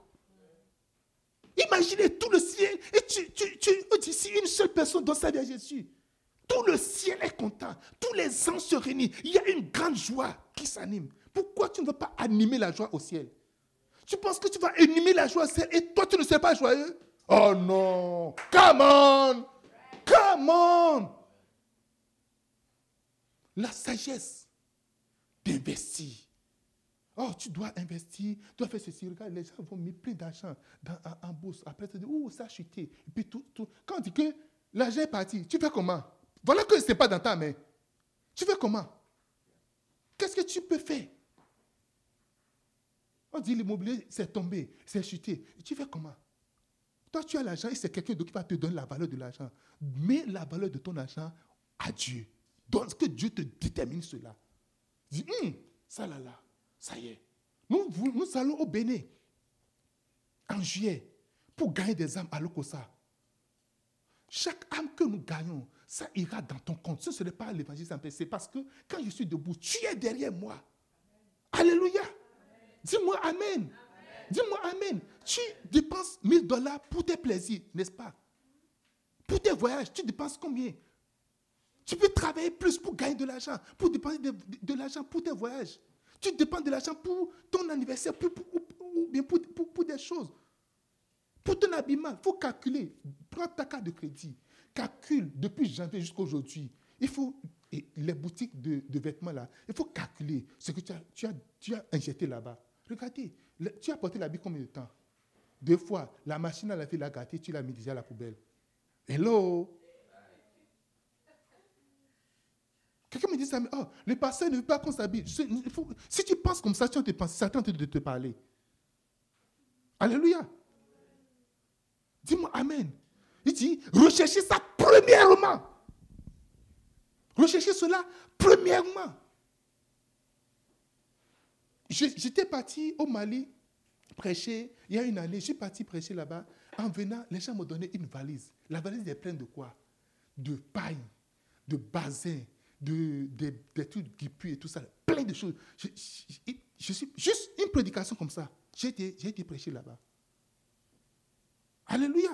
Imaginez tout le ciel. Et tu, tu, tu, si une seule personne donne sa vie à Jésus, tout le ciel est content. Tous les anges se réunissent. Il y a une grande joie qui s'anime. Pourquoi tu ne veux pas animer la joie au ciel? Tu penses que tu vas animer la joie au ciel et toi, tu ne sais pas joyeux? Oh non Come on Come on la sagesse d'investir. Oh, tu dois investir, tu dois faire ceci. Regarde, les gens vont mettre plein d'argent en, bourse. Après, tu dis, oh, ça a chuté. Et puis, tout, tout. quand on dit que l'argent est parti, tu fais comment? Voilà que ce n'est pas dans ta main. Tu fais comment? Qu'est-ce que tu peux faire? On dit l'immobilier, c'est tombé, c'est chuté. Tu fais comment? Toi, tu as l'argent et c'est quelqu'un d'autre qui va te donner la valeur de l'argent. Mets la valeur de ton argent à Dieu. Donc, que Dieu te détermine cela. Dis, hum, ça là, là, ça y est. Nous, nous allons au Bénin en juillet pour gagner des âmes à l'Okosa. Chaque âme que nous gagnons, ça ira dans ton compte. Ce ne serait pas l'évangile c'est parce que quand je suis debout, tu es derrière moi. Alléluia. Dis-moi Amen. Dis-moi Amen. Tu dépenses 1000 dollars pour tes plaisirs, n'est-ce pas? Pour tes voyages, tu dépenses combien? Tu peux travailler plus pour gagner de l'argent, pour dépenser de, l'argent pour tes voyages. Tu dépenses de l'argent pour ton anniversaire, pour, ou bien pour, pour, des choses. Pour ton habillement, il faut calculer. Prends ta carte de crédit. Calcule depuis janvier jusqu'à aujourd'hui. il faut, les boutiques de, vêtements là, il faut calculer ce que tu as, tu as, tu as injecté là-bas. Regardez, tu as porté l'habit combien de temps? Deux fois, la machine à laver l'a gâté, tu l'as mis déjà à la poubelle. Hello? Quelqu'un me dit ça, mais oh, le pasteur ne veut pas qu'on s'habille. Si tu penses comme ça, tu te penser, Satan de te parler. Alléluia. Dis-moi Amen. Il dit, recherchez ça premièrement. Recherchez cela premièrement. J'étais parti au Mali prêcher il y a une année. Je suis parti prêcher là-bas. En venant, les gens m'ont donné une valise. La valise est pleine de quoi? De paille, de basin, de, des trucs qui puent et tout ça. Plein de choses. Je, je, suis juste une prédication comme ça. J'ai été, été prêcher là-bas. Alléluia.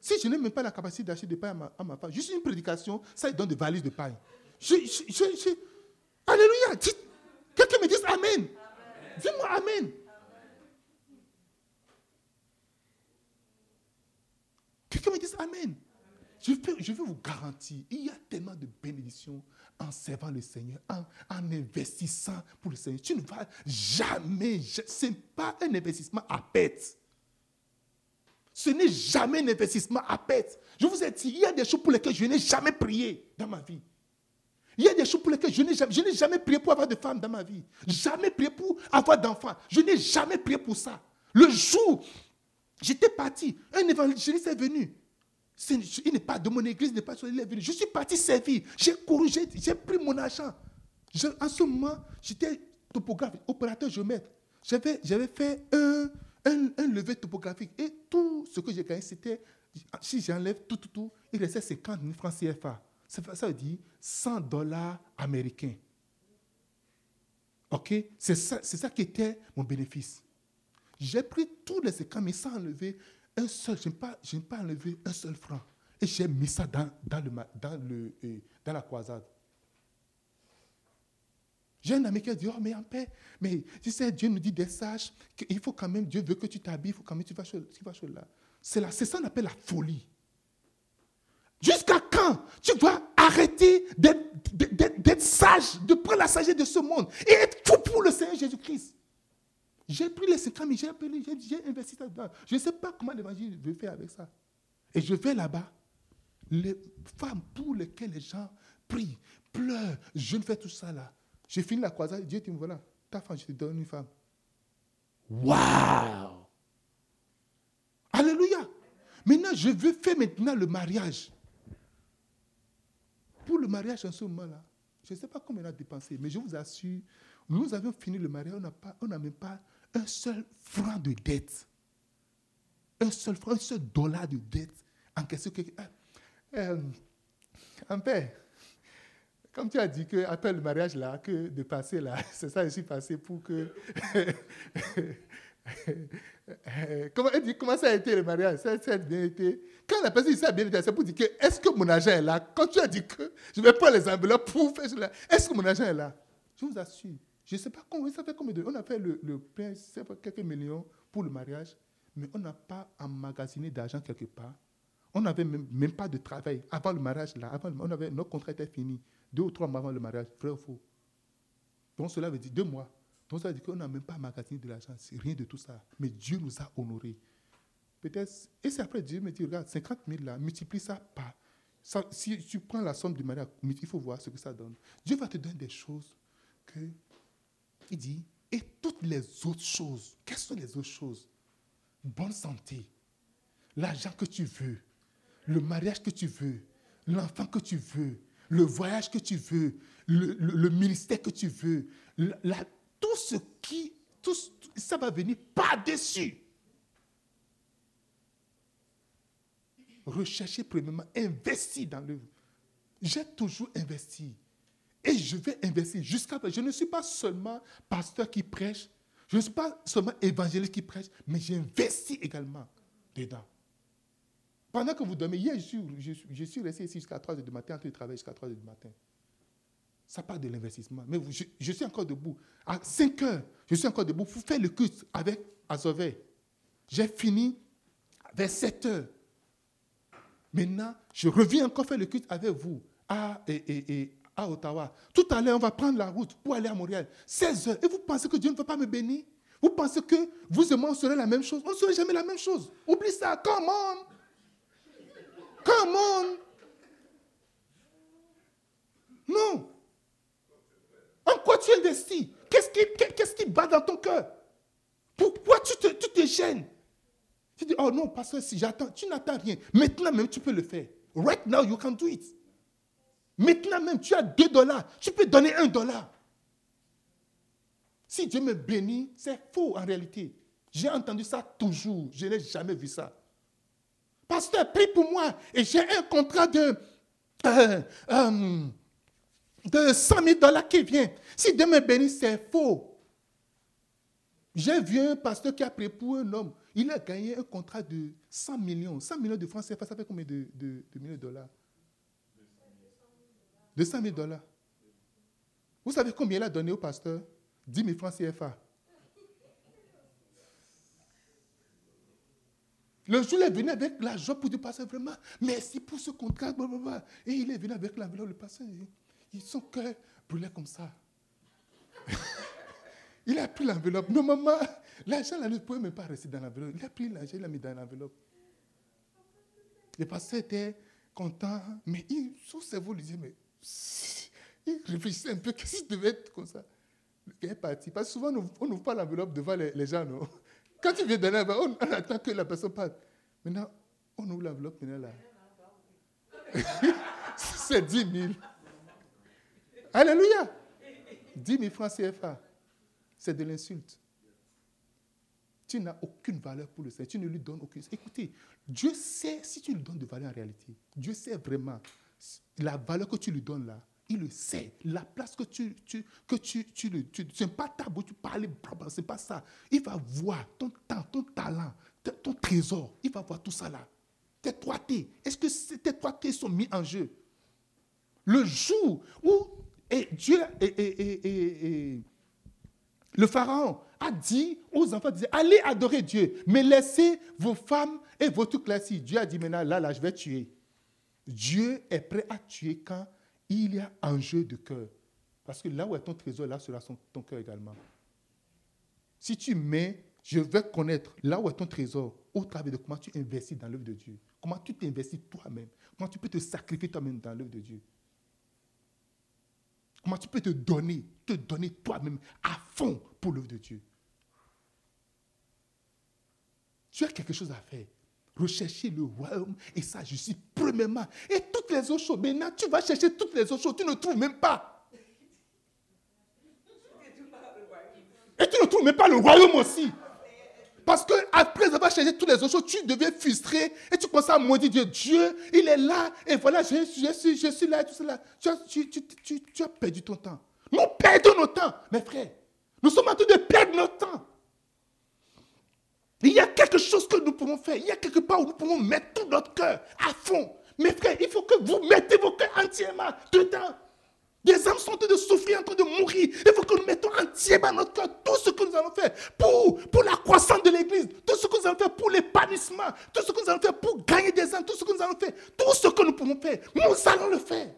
Si je n'ai même pas la capacité d'acheter des paille à ma, femme, juste une prédication, ça donne des valises de paille. Alléluia. Quelqu'un me dise Amen. Dis-moi Amen. Quelqu'un me dise Amen. Je je veux, vous garantir, il y a tellement de bénédictions en servant le Seigneur, en, investissant pour le Seigneur. Tu ne vas jamais, ce n'est pas un investissement à perte. Ce n'est jamais un investissement à perte. Je vous ai dit, il y a des choses pour lesquelles je n'ai jamais prié dans ma vie. Il y a des choses pour lesquelles je n'ai jamais, je n'ai jamais prié pour avoir de femmes dans ma vie. Jamais prié pour avoir d'enfants. Je n'ai jamais prié pour ça. Le jour, j'étais parti, un évangéliste est venu. Il n'est pas de mon église, il n'est pas sur est venu. Je suis parti servir. J'ai couru, j'ai pris mon argent. en ce moment, j'étais topographe, opérateur géomètre. J'avais fait un levé topographique. Et tout ce que j'ai gagné, c'était, si j'enlève tout, tout, tout, il restait 50 000 francs CFA. Ça veut dire 100 dollars américains. OK? C'est ça, ça qui était mon bénéfice. J'ai pris tous les 50 000 sans enlever un seul, je n'ai pas, pas enlevé un seul franc. Et j'ai mis ça dans, dans, le, dans, le, euh, dans la croisade. J'ai un ami qui a dit, oh mais en paix, mais tu sais, Dieu nous dit des sages, qu'il faut quand même, Dieu veut que tu t'habilles, il faut quand même que tu fasses, tu là. C'est, c'est ça qu'on appelle la folie. Jusqu'à quand tu vas arrêter d'être, sage, de prendre la sagesse de ce monde et être fou pour le Seigneur Jésus-Christ? J'ai pris les 50 mais j'ai, appelé, j'ai, investi là-dedans. Je ne sais pas comment l'évangile veut faire avec ça. Et je vais là-bas. Les femmes pour lesquelles les gens prient, pleurent, je ne fais tout ça là. J'ai fini la croisade, Dieu dit, voilà, ta femme, je te donne une femme. Waouh Alléluia Maintenant, je veux faire maintenant le mariage. Pour le mariage en ce moment-là, je ne sais pas combien on a dépensé, mais je vous assure, nous avons fini le mariage, on n'a même pas un seul franc de dette. Un seul franc, un seul dollar de dette en question. Que, euh, euh, en paix, comme tu as dit que après le mariage là, que de passer là, c'est ça, je suis passé pour que. comment, comment ça a été le mariage? Ça, a bien été. Quand la personne dit ça a bien été, c'est pour dire que est-ce que mon argent est là? Quand tu as dit que je vais prendre les enveloppes pour faire cela, est-ce que mon argent est là? Je vous assure. Je ne sais pas combien, ça fait combien de. On a fait le, le plein, quelques millions pour le mariage, mais on n'a pas emmagasiné d'argent quelque part. On n'avait même, pas de travail. Avant le mariage, là, avant, on avait, notre contrat était fini. Deux ou trois mois avant le mariage, vrai ou faux Donc cela veut dire deux mois. Donc ça veut dire qu'on n'a même pas magasiné de l'argent, c'est rien de tout ça. Mais Dieu nous a honorés. Peut-être, et c'est après Dieu me dit, regarde, 50 000 là, multiplie ça par. Si tu prends la somme du mariage, il faut voir ce que ça donne. Dieu va te donner des choses que. Dit, et toutes les autres choses. Quelles sont les autres choses? Bonne santé, l'argent que tu veux, le mariage que tu veux, l'enfant que tu veux, le voyage que tu veux, le, ministère que tu veux, tout ce qui, tout, ça va venir par-dessus. Rechercher premièrement, investir dans le. J'ai toujours investi. Et je vais investir jusqu'à. Je ne suis pas seulement pasteur qui prêche, je ne suis pas seulement évangéliste qui prêche, mais j'investis également dedans. Pendant que vous dormez, hier, je suis, je, suis resté ici jusqu'à 3 h du matin, en train de travailler jusqu'à 3 h du matin. Ça part de l'investissement. Mais je, suis encore debout. À 5 heures, je suis encore debout pour faire le culte avec Azové. J'ai fini vers 7 heures. Maintenant, je reviens encore faire le culte avec vous à, et, à Ottawa. Tout à l'heure, on va prendre la route pour aller à Montréal. 16 heures. Et vous pensez que Dieu ne va pas me bénir? Vous pensez que vous et moi, on serait la même chose? On ne serait jamais la même chose. Oublie ça. Come on. Come on. Non. En quoi tu investis? Qu'est-ce qui, qu'est-ce qui bat dans ton cœur? Pourquoi tu te, tu te gênes? Tu dis, oh non, parce que si j'attends, tu n'attends rien. Maintenant même, tu peux le faire. Right now, you can do it. Maintenant même, tu as deux dollars. Tu peux donner un dollar. Si Dieu me bénit, c'est faux en réalité. J'ai entendu ça toujours. Je n'ai jamais vu ça. Pasteur, prie pour moi. Et j'ai un contrat de, euh, euh, de 100 000 dollars qui vient. Si Dieu me bénit, c'est faux. J'ai vu un pasteur qui a prié pour un homme. Il a gagné un contrat de 100 millions. 100 millions de francs CFA, ça fait combien de millions de dollars? 200 000 dollars. Vous savez combien il a donné au pasteur? 10 000 francs CFA. Le jour, il est venu avec l'argent pour dire, pasteur, vraiment, merci pour ce contrat. Et il est venu avec l'enveloppe, le pasteur. Son cœur brûlait comme ça. il a pris l'enveloppe. Non, maman, l'argent ne pouvait même pas rester dans l'enveloppe. Il a pris l'argent, il l'a mis dans l'enveloppe. Le pasteur était content, mais il, son cerveau lui disait, mais il réfléchissait un peu, qu'est-ce qui devait être comme ça? Il est parti. Parce que souvent, on n'ouvre pas l'enveloppe devant les, gens, non? Quand tu viens donner, on, on attend que la personne parte. Maintenant, on ouvre l'enveloppe, maintenant là. C'est 10 000. Alléluia 10 000 francs CFA. C'est de l'insulte. Tu n'as aucune valeur pour le Seigneur. Tu ne lui donnes aucune. Écoutez, Dieu sait si tu lui donnes de valeur en réalité. Dieu sait vraiment la valeur que tu lui donnes là, il le sait. La place que tu, tu que tu, tu, pas tabou, tu parles, c'est pas ça. Il va voir ton temps, ton talent, ton trésor. Il va voir tout ça là. Tes droités. Est-ce que tes droités sont mis en jeu? Le jour où et Dieu et, le pharaon a dit aux enfants, allez adorer Dieu, mais laissez vos femmes et votre classiques. Dieu a dit maintenant, là, là, je vais tuer. Dieu est prêt à tuer quand il y a un jeu de cœur. Parce que là où est ton trésor, là sera ton cœur également. Si tu mets, je veux connaître là où est ton trésor, au travers de comment tu investis dans l'œuvre de Dieu. Comment tu t'investis toi-même. Comment tu peux te sacrifier toi-même dans l'œuvre de Dieu. Comment tu peux te donner, te donner toi-même à fond pour l'œuvre de Dieu. Tu as quelque chose à faire. Rechercher le royaume et sa justice, premièrement. Et toutes les autres choses. Maintenant, tu vas chercher toutes les autres choses. Tu ne trouves même pas. Et tu ne trouves même pas le royaume aussi. Parce que après avoir cherché toutes les autres choses, tu deviens frustré et tu commences à maudire Dieu. Dieu, il est là et voilà, je, suis, je suis là, tout cela. Tu tu, tu, tu as perdu ton temps. Nous perdons notre temps, mes frères. Nous sommes en train de perdre notre temps. Il y a quelque chose que nous pouvons faire. Il y a quelque part où nous pouvons mettre tout notre cœur à fond. Mes frères, il faut que vous mettez vos cœurs entièrement dedans. Des âmes sont en train de souffrir, en train de mourir. Il faut que nous mettons entièrement notre cœur tout ce que nous allons faire pour, pour la croissance de l'Église, tout ce que nous allons faire pour l'épanouissement, tout ce que nous allons faire pour gagner des âmes, tout ce que nous allons faire, tout ce que nous pouvons faire, nous allons le faire.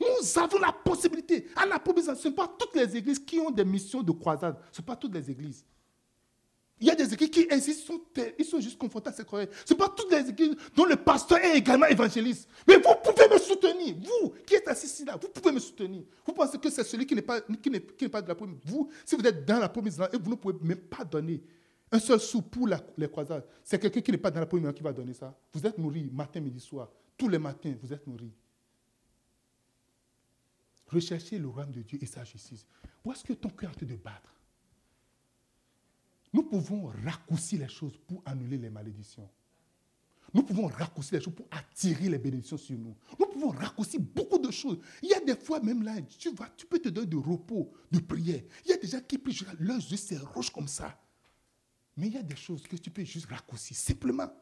Nous avons la possibilité. À la ce ne sont pas toutes les églises qui ont des missions de croisade. Ce ne sont pas toutes les églises. Il y a des églises qui existent, ils sont juste confortables, c'est correct. Ce n'est pas toutes les églises dont le pasteur est également évangéliste. Mais vous pouvez me soutenir. Vous qui êtes assis ici là, vous pouvez me soutenir. Vous pensez que c'est celui qui n'est pas, qui n'est, pas de la promesse. Vous, si vous êtes dans la promesse vous ne pouvez même pas donner un seul sou pour les croisades, c'est quelqu'un qui n'est pas dans la promesse qui va donner ça. Vous êtes nourri matin, midi, soir. Tous les matins, vous êtes nourri. Recherchez le royaume de Dieu et sa justice. Où est-ce que ton cœur est en train de battre? Nous pouvons raccourcir les choses pour annuler les malédictions. Nous pouvons raccourcir les choses pour attirer les bénédictions sur nous. Nous pouvons raccourcir beaucoup de choses. Il y a des fois même là, tu, vas, tu peux te donner de repos, de prière. Il y a des gens qui prient, leurs yeux c'est rouge comme ça. Mais il y a des choses que tu peux juste raccourcir, simplement.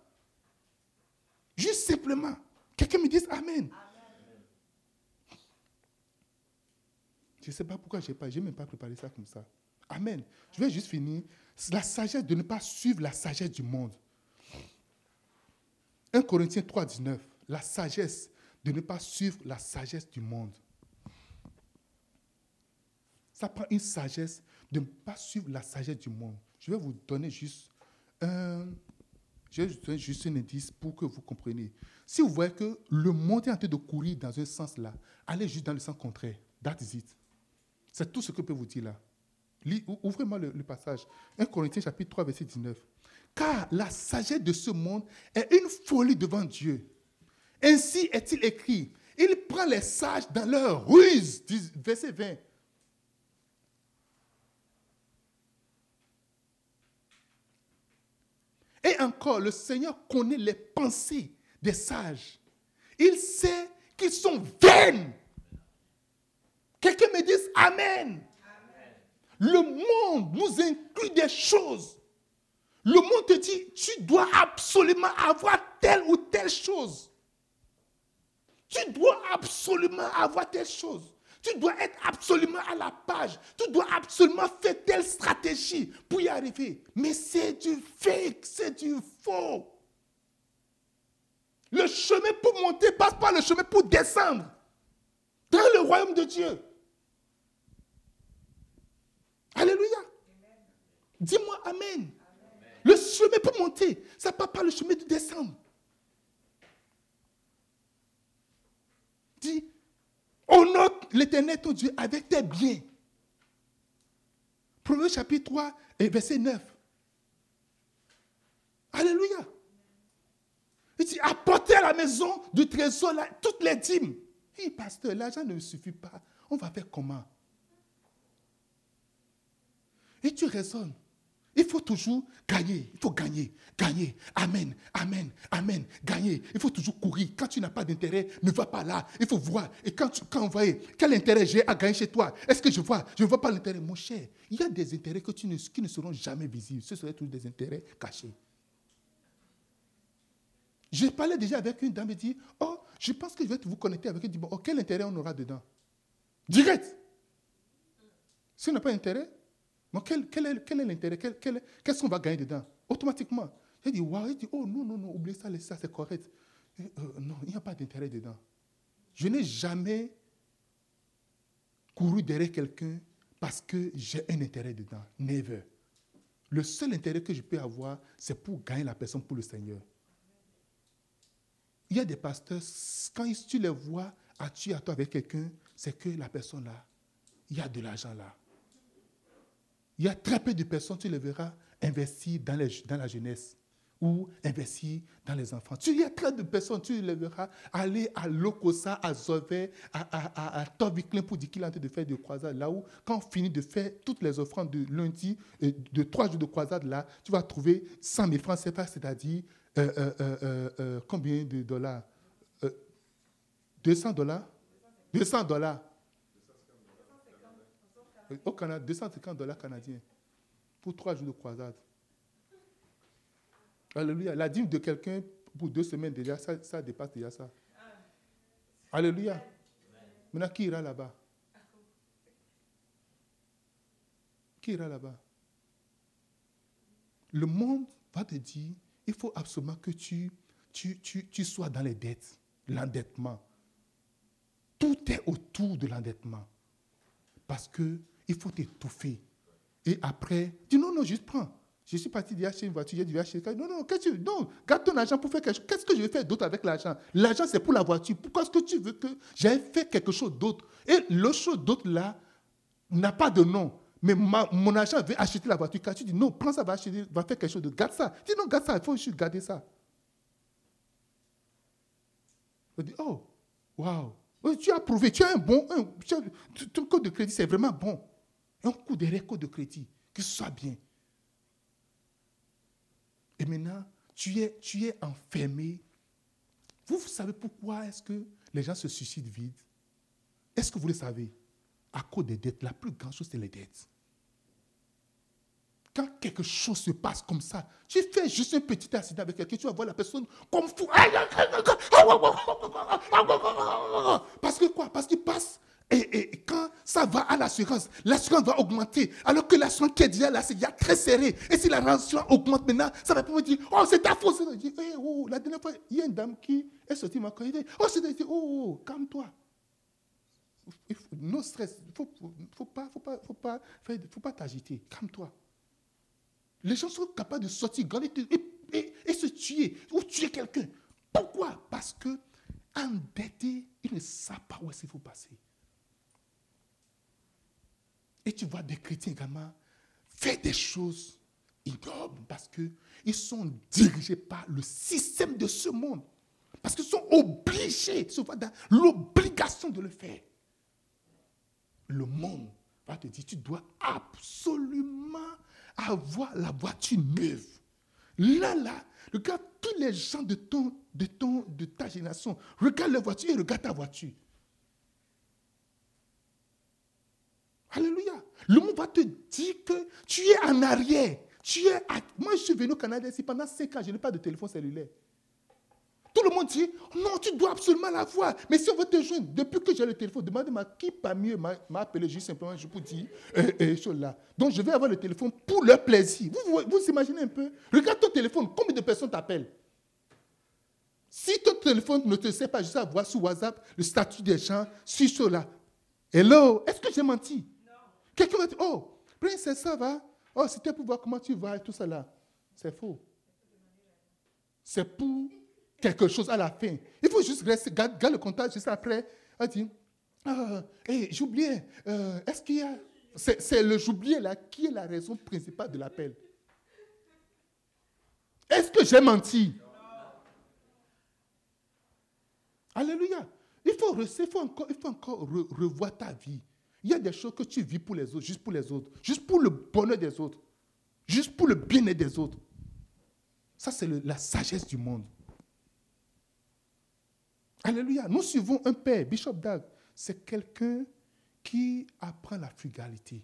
Juste simplement. Quelqu'un me dise Amen. Je ne sais pas pourquoi je n'ai même pas préparé ça comme ça. Amen. Je vais juste finir la sagesse de ne pas suivre la sagesse du monde. 1 Corinthiens 3, 19. La sagesse de ne pas suivre la sagesse du monde. Ça prend une sagesse de ne pas suivre la sagesse du monde. Je vais vous donner juste un, je vais vous donner juste un indice pour que vous compreniez. Si vous voyez que le monde est en train de courir dans un sens là, allez juste dans le sens contraire. That's it. C'est tout ce que je peux vous dire là. Ouvrez-moi le, passage. 1 Corinthiens chapitre 3, verset 19. Car la sagesse de ce monde est une folie devant Dieu. Ainsi est-il écrit. Il prend les sages dans leur ruse. Verset 20. Et encore, le Seigneur connaît les pensées des sages. Il sait qu'ils sont vaines. Quelqu'un me dise Amen. Le monde nous inclut des choses. Le monde te dit, tu dois absolument avoir telle ou telle chose. Tu dois absolument avoir telle chose. Tu dois être absolument à la page. Tu dois absolument faire telle stratégie pour y arriver. Mais c'est du fake, c'est du faux. Le chemin pour monter passe par le chemin pour descendre dans le royaume de Dieu. Alléluia. Dis-moi Amen. Le chemin pour monter, ça passe par le chemin de descendre. Dis, Honore l'éternel ton Dieu avec tes biens. Proverbe chapitre 3 et verset 9. Alléluia. Il dit, apportez à la maison du trésor toutes les dîmes. Hé, pasteur, l'argent ne suffit pas. On va faire comment? Et tu raisonnes. Il faut toujours gagner. Il faut gagner. Gagner. Amen. Amen. Amen. Gagner. Il faut toujours courir. Quand tu n'as pas d'intérêt, ne va pas là. Il faut voir. Et quand, tu, quand on quel intérêt j'ai à gagner chez toi, est-ce que je vois? Je ne vois pas l'intérêt. Mon cher, il y a des intérêts que tu ne, qui ne seront jamais visibles. Ce seraient tous des intérêts cachés. Je parlais déjà avec une dame et dit Oh, je pense que je vais vous connecter avec elle. Dit, bon, oh, quel intérêt on aura dedans? Direct. Si on n'a pas d'intérêt, quel, quel, est, l'intérêt? Qu'est-ce qu'on va gagner dedans? Automatiquement. J'ai dit, waouh, il dit, oh non, non, non, oubliez ça, ça, c'est correct. Euh, non, il n'y a pas d'intérêt dedans. Je n'ai jamais couru derrière quelqu'un parce que j'ai un intérêt dedans. Never. Le seul intérêt que je peux avoir, c'est pour gagner la personne pour le Seigneur. Il y a des pasteurs, quand tu les vois à tu à toi avec quelqu'un, c'est que la personne là, il y a de l'argent là. Il y a très peu de personnes, tu les verras, investir dans, la jeunesse ou investir dans les enfants. Il y a très peu de personnes, tu les verras, aller à Lokosa, à Zové, à, à, pour dire qu'il est en train de faire des croisades. Là où, quand on finit de faire toutes les offrandes de lundi, euh, de trois jours de croisade, là, tu vas trouver 100 000 francs CFA, c'est-à-dire euh, euh, combien de dollars? 200 dollars? 200 dollars au Canada, 250 dollars canadiens pour trois jours de croisade. Alléluia. La dîme de quelqu'un pour deux semaines déjà, ça, dépasse déjà ça. Alléluia. Maintenant, qui ira là-bas? Qui ira là-bas? Le monde va te dire, il faut absolument que tu, tu, tu, tu sois dans les dettes, l'endettement. Tout est autour de l'endettement. Parce que il faut t'étouffer. Et après, dis non, non, juste prends. Je suis parti d'acheter une voiture, j'ai dû acheter. Non, non, qu'est-ce que tu Non, garde ton argent pour faire quelque chose. Qu'est-ce que je vais faire d'autre avec l'argent? L'argent, c'est pour la voiture. Pourquoi est-ce que tu veux que j'aille faire quelque chose d'autre? Et le chose d'autre là n'a pas de nom. Mais mon argent veut acheter la voiture. Quand tu dis non, prends ça, va, acheter, va faire quelque chose de. Garde ça. Dis non, garde ça, il faut juste garder ça. Je dis, oh, waouh. Tu as prouvé, tu as un bon. ton code de crédit, c'est vraiment bon un coup de réco de crédit, que soit bien. Et maintenant, tu es, tu es enfermé. Vous, vous savez pourquoi est-ce que les gens se suicident vite? Est-ce que vous le savez? À cause des dettes, la plus grande chose, c'est les dettes. Quand quelque chose se passe comme ça, tu fais juste un petit accident avec quelqu'un, tu vas voir la personne comme fou. Parce que quoi? Parce qu'il passe et, quand ça va à l'assurance. L'assurance va augmenter. Alors que l'assurance qui est déjà là, c'est déjà très serré. Et si la l'assurance augmente maintenant, ça va pouvoir dire Oh, c'est ta faute. Dit, hey, oh, la dernière fois, il y a une dame qui est sortie m'a dit Oh, c'est dit, oh, oh calme-toi. Non stress. Il ne faut, faut, pas, faut pas, faut pas, faut pas t'agiter. Calme-toi. Les gens sont capables de sortir, et, et, se tuer, ou tuer quelqu'un. Pourquoi? Parce que endettés, ils ne savent pas où est-ce faut passer. Tu vois des chrétiens également faire des choses ignobles parce qu'ils sont dirigés par le système de ce monde. Parce qu'ils sont obligés, souvent dans l'obligation de le faire. Le monde va te dire, tu dois absolument avoir la voiture neuve. Là, là, regarde tous les gens de, ton, de, ton, de ta génération. Regarde la voiture et regarde ta voiture. Alléluia. Le monde va te dire que tu es en arrière. Tu es Moi, je suis venu au Canada ici pendant 5 ans, je n'ai pas de téléphone cellulaire. Tout le monde dit, non, tu dois absolument l'avoir. Mais si on veut te joindre, depuis que j'ai le téléphone, demandez-moi qui parmi eux m'a appelé juste simplement, je vous dis, euh, euh, là. Donc je vais avoir le téléphone pour leur plaisir. Vous, vous, imaginez un peu? Regarde ton téléphone, combien de personnes t'appellent? Si ton téléphone ne te sait pas juste voir sur WhatsApp le statut des gens, sur cela. Hello, est-ce que j'ai menti? Quelqu'un va dire, oh, princesse, ça va? Oh, c'était pour voir comment tu vas et tout ça là. C'est faux. C'est pour quelque chose à la fin. Il faut juste rester, garder le contact juste après. Elle dit, ah, hey, j'oubliais, euh, est-ce qu'il y a... C'est le j'oubliais là qui est la raison principale de l'appel? Est-ce que j'ai menti? Alléluia. Il faut, il faut encore, il faut encore revoir ta vie. Il y a des choses que tu vis pour les autres, juste pour les autres, juste pour le bonheur des autres, juste pour le bien-être des autres. Ça, c'est la sagesse du monde. Alléluia. Nous suivons un père, Bishop Dag. C'est quelqu'un qui apprend la frugalité.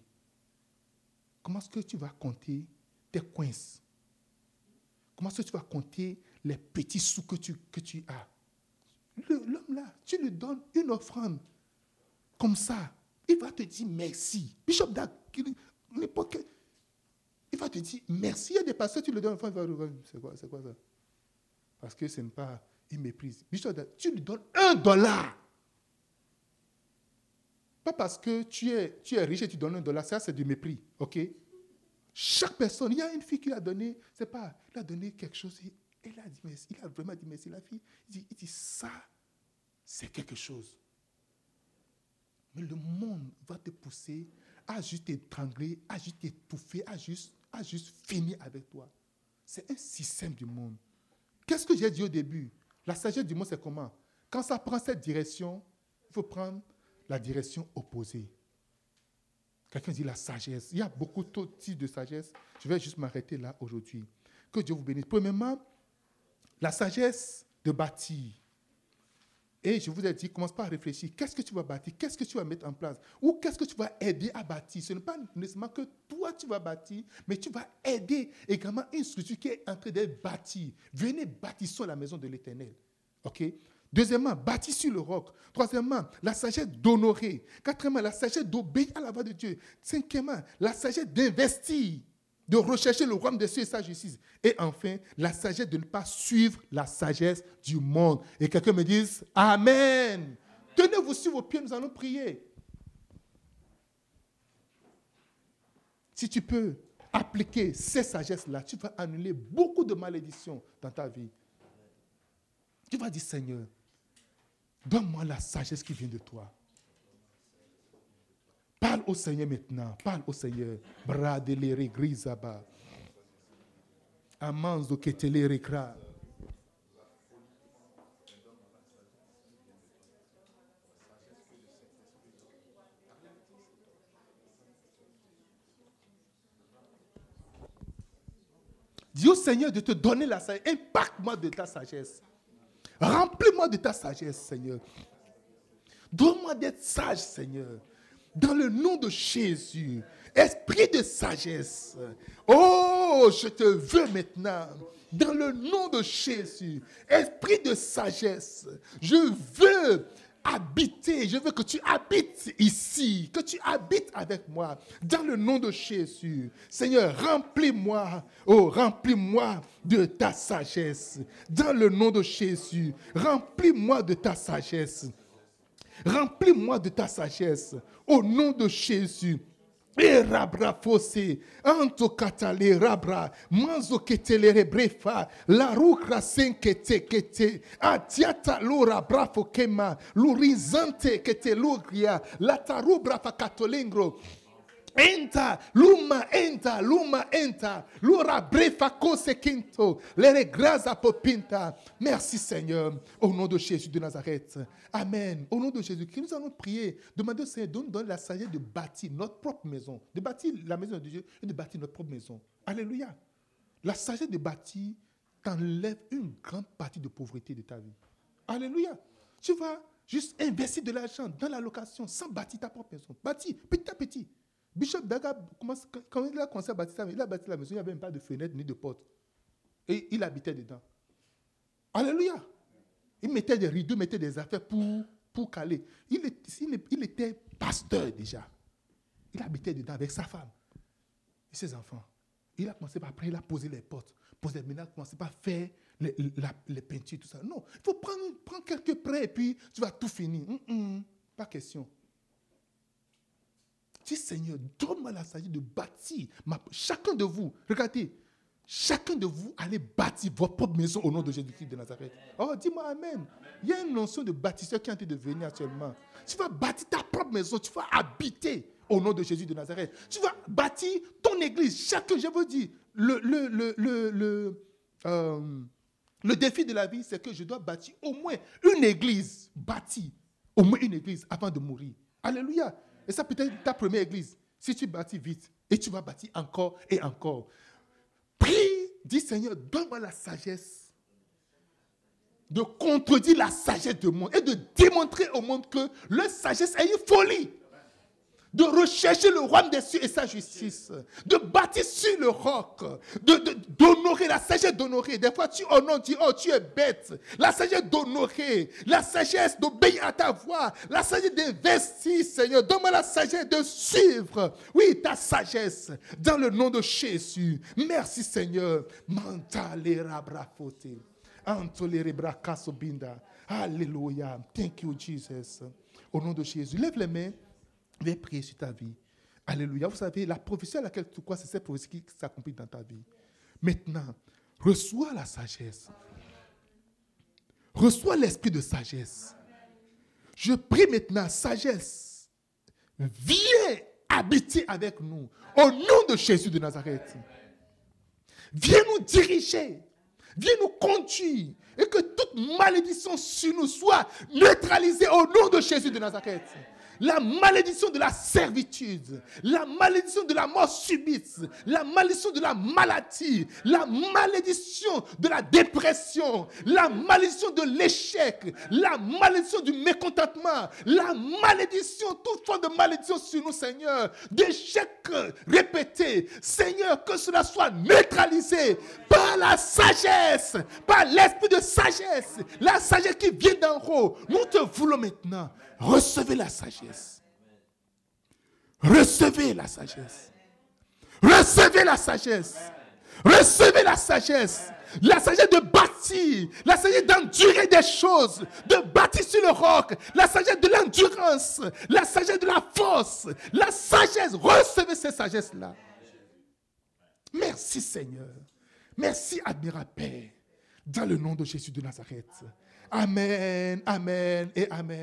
Comment est-ce que tu vas compter tes coins? Comment est-ce que tu vas compter les petits sous que tu, que tu as? L'homme là, tu lui donnes une offrande comme ça. Il va te dire merci. Bishop Dag, il va te dire merci. Il y a des pasteurs, tu lui donnes une offrande, il va c'est quoi, c'est quoi ça? Parce que ce n'est pas, il méprise. Bishop Dag, tu lui donnes un dollar. Pas parce que tu es, tu es riche et tu donnes un dollar, ça c'est du mépris, ok? Chaque personne, il y a une fille qui a donné, c'est pas, il a donné quelque chose, elle a dit merci, il a vraiment dit merci, la fille, il dit, il dit ça, c'est quelque chose. Mais le monde va te pousser à juste t'étrangler, à juste juste, à juste finir avec toi. C'est un système du monde. Qu'est-ce que j'ai dit au début? La sagesse du monde, c'est comment? Quand ça prend cette direction, il faut prendre la direction opposée. Quelqu'un dit la sagesse. Il y a beaucoup de types de sagesse. Je vais juste m'arrêter là aujourd'hui. Que Dieu vous bénisse. Premièrement, la sagesse de bâtir. Et je vous ai dit, commence pas à réfléchir. Qu'est-ce que tu vas bâtir? Qu'est-ce que tu vas mettre en place? Ou qu'est-ce que tu vas aider à bâtir? Ce n'est pas nécessairement que toi tu vas bâtir, mais tu vas aider également une structure qui est en train d'être bâtie. Venez bâtissons la maison de l'Éternel. OK? Deuxièmement, bâtir sur le roc. Troisièmement, la sagesse d'honorer. Quatrièmement, la sagesse d'obéir à la voix de Dieu. Cinquièmement, la sagesse d'investir de rechercher le royaume des cieux et sa justice. Et enfin, la sagesse de ne pas suivre la sagesse du monde. Et quelqu'un me dise Amen. Tenez-vous sur vos pieds, nous allons prier. Si tu peux appliquer ces sagesses-là, tu vas annuler beaucoup de malédictions dans ta vie. Tu vas dire Seigneur, donne-moi la sagesse qui vient de toi. Parle au Seigneur maintenant. Parle au Seigneur. Bradelere grisaba. Amanzo ketelere kra. Dis au Seigneur de te donner la sagesse. Impacte-moi de ta sagesse. Remplis-moi de ta sagesse, Seigneur. Donne-moi d'être sage, Seigneur. Dans le nom de Jésus. Esprit de sagesse. Oh, je te veux maintenant. Dans le nom de Jésus. Esprit de sagesse. Je veux habiter. Je veux que tu habites ici, que tu habites avec moi. Dans le nom de Jésus. Seigneur, remplis-moi. Oh, remplis-moi de ta sagesse. Dans le nom de Jésus. Remplis-moi de ta sagesse. Remplis-moi de ta sagesse. Au nom de Jésus. E rabra fosse, anto katale rabra, manzo ketelere brefa, la rukra sen kete atiata lura brafo kema, lurizante kete lugria, la tarubra Enta, luma enta, luma enta, lura brefa kose quinto, lere grasa popinta. Merci Seigneur, au nom de Jésus de Nazareth. Amen. Au nom de Jésus, nous allons prier, demander au Seigneur, donne, la sagesse de bâtir notre propre maison, de bâtir la maison de Dieu et de bâtir notre propre maison. Alléluia. La sagesse de bâtir t'enlève une grande partie de pauvreté de ta vie. Alléluia. Tu vas juste investir de l'argent dans la location sans bâtir ta propre maison. Bâtir petit à petit. Bishop Daga, quand il a commencé à bâtir il a bâti la maison, il n'y avait même pas de fenêtre ni de porte. Et il habitait dedans. Alléluia. Il mettait des rideaux, mettait des affaires pour, pour caler. Il, était pasteur déjà. Il habitait dedans avec sa femme et ses enfants. Il a commencé par, après, il a posé les portes. Posé, il a commencé par faire les, les, peintures, tout ça. Non, il faut prendre, prendre quelques prêts et puis tu vas tout finir. pas question. Dis Seigneur, donne-moi la sagesse de bâtir. Chacun de vous, regardez, chacun de vous allez bâtir votre propre maison au nom de Jésus-Christ de Nazareth. Oh, dis-moi Amen. Il y a une notion de bâtisseur qui est en train de venir actuellement. Tu vas bâtir ta propre maison, tu vas habiter au nom de Jésus de Nazareth. Tu vas bâtir ton église. Chacun, je vous dis, le, le, le, le, euh, le défi de la vie, c'est que je dois bâtir au moins une église, bâtir au moins une église avant de mourir. Alléluia. Et ça peut être ta première église. Si tu bâtis vite, et tu vas bâtir encore et encore. Prie, dis Seigneur, donne-moi la sagesse de contredire la sagesse du monde et de démontrer au monde que leur sagesse est une folie de rechercher le royaume des cieux et sa justice, de bâtir sur le roc, d'honorer, de, la sagesse d'honorer. Des fois, tu honores, tu dis, oh, tu es bête. La sagesse d'honorer, la sagesse d'obéir à ta voix, la sagesse d'investir, Seigneur. Donne-moi la sagesse de suivre, oui, ta sagesse, dans le nom de Jésus. Merci, Seigneur. Alléluia. Thank you, Jesus. Au nom de Jésus. Lève les mains. Viens prier sur ta vie. Alléluia. Vous savez, la prophétie à laquelle tu crois, c'est cette prophétie qui s'accomplit dans ta vie. Maintenant, reçois la sagesse. Reçois l'esprit de sagesse. Je prie maintenant, sagesse. Viens habiter avec nous. Au nom de Jésus de Nazareth. Viens nous diriger. Viens nous conduire. Et que toute malédiction sur nous soit neutralisée au nom de Jésus de Nazareth la malédiction de la servitude, la malédiction de la mort subite, la malédiction de la maladie, la malédiction de la dépression, la malédiction de l'échec, la malédiction du mécontentement, la malédiction, toute forme de malédiction sur nous, Seigneur, d'échec répété. Seigneur, que cela soit neutralisé par la sagesse, par l'esprit de sagesse, la sagesse qui vient d'en haut. Nous te voulons maintenant. Recevez la sagesse. Recevez la sagesse. Recevez la sagesse. Recevez la sagesse. La sagesse de bâtir, la sagesse d'endurer des choses, de bâtir sur le roc, la sagesse de l'endurance, la sagesse de la force, la sagesse. Recevez ces sagesses-là. Merci Seigneur. Merci admirable Père. Dans le nom de Jésus de Nazareth. Amen, Amen et Amen.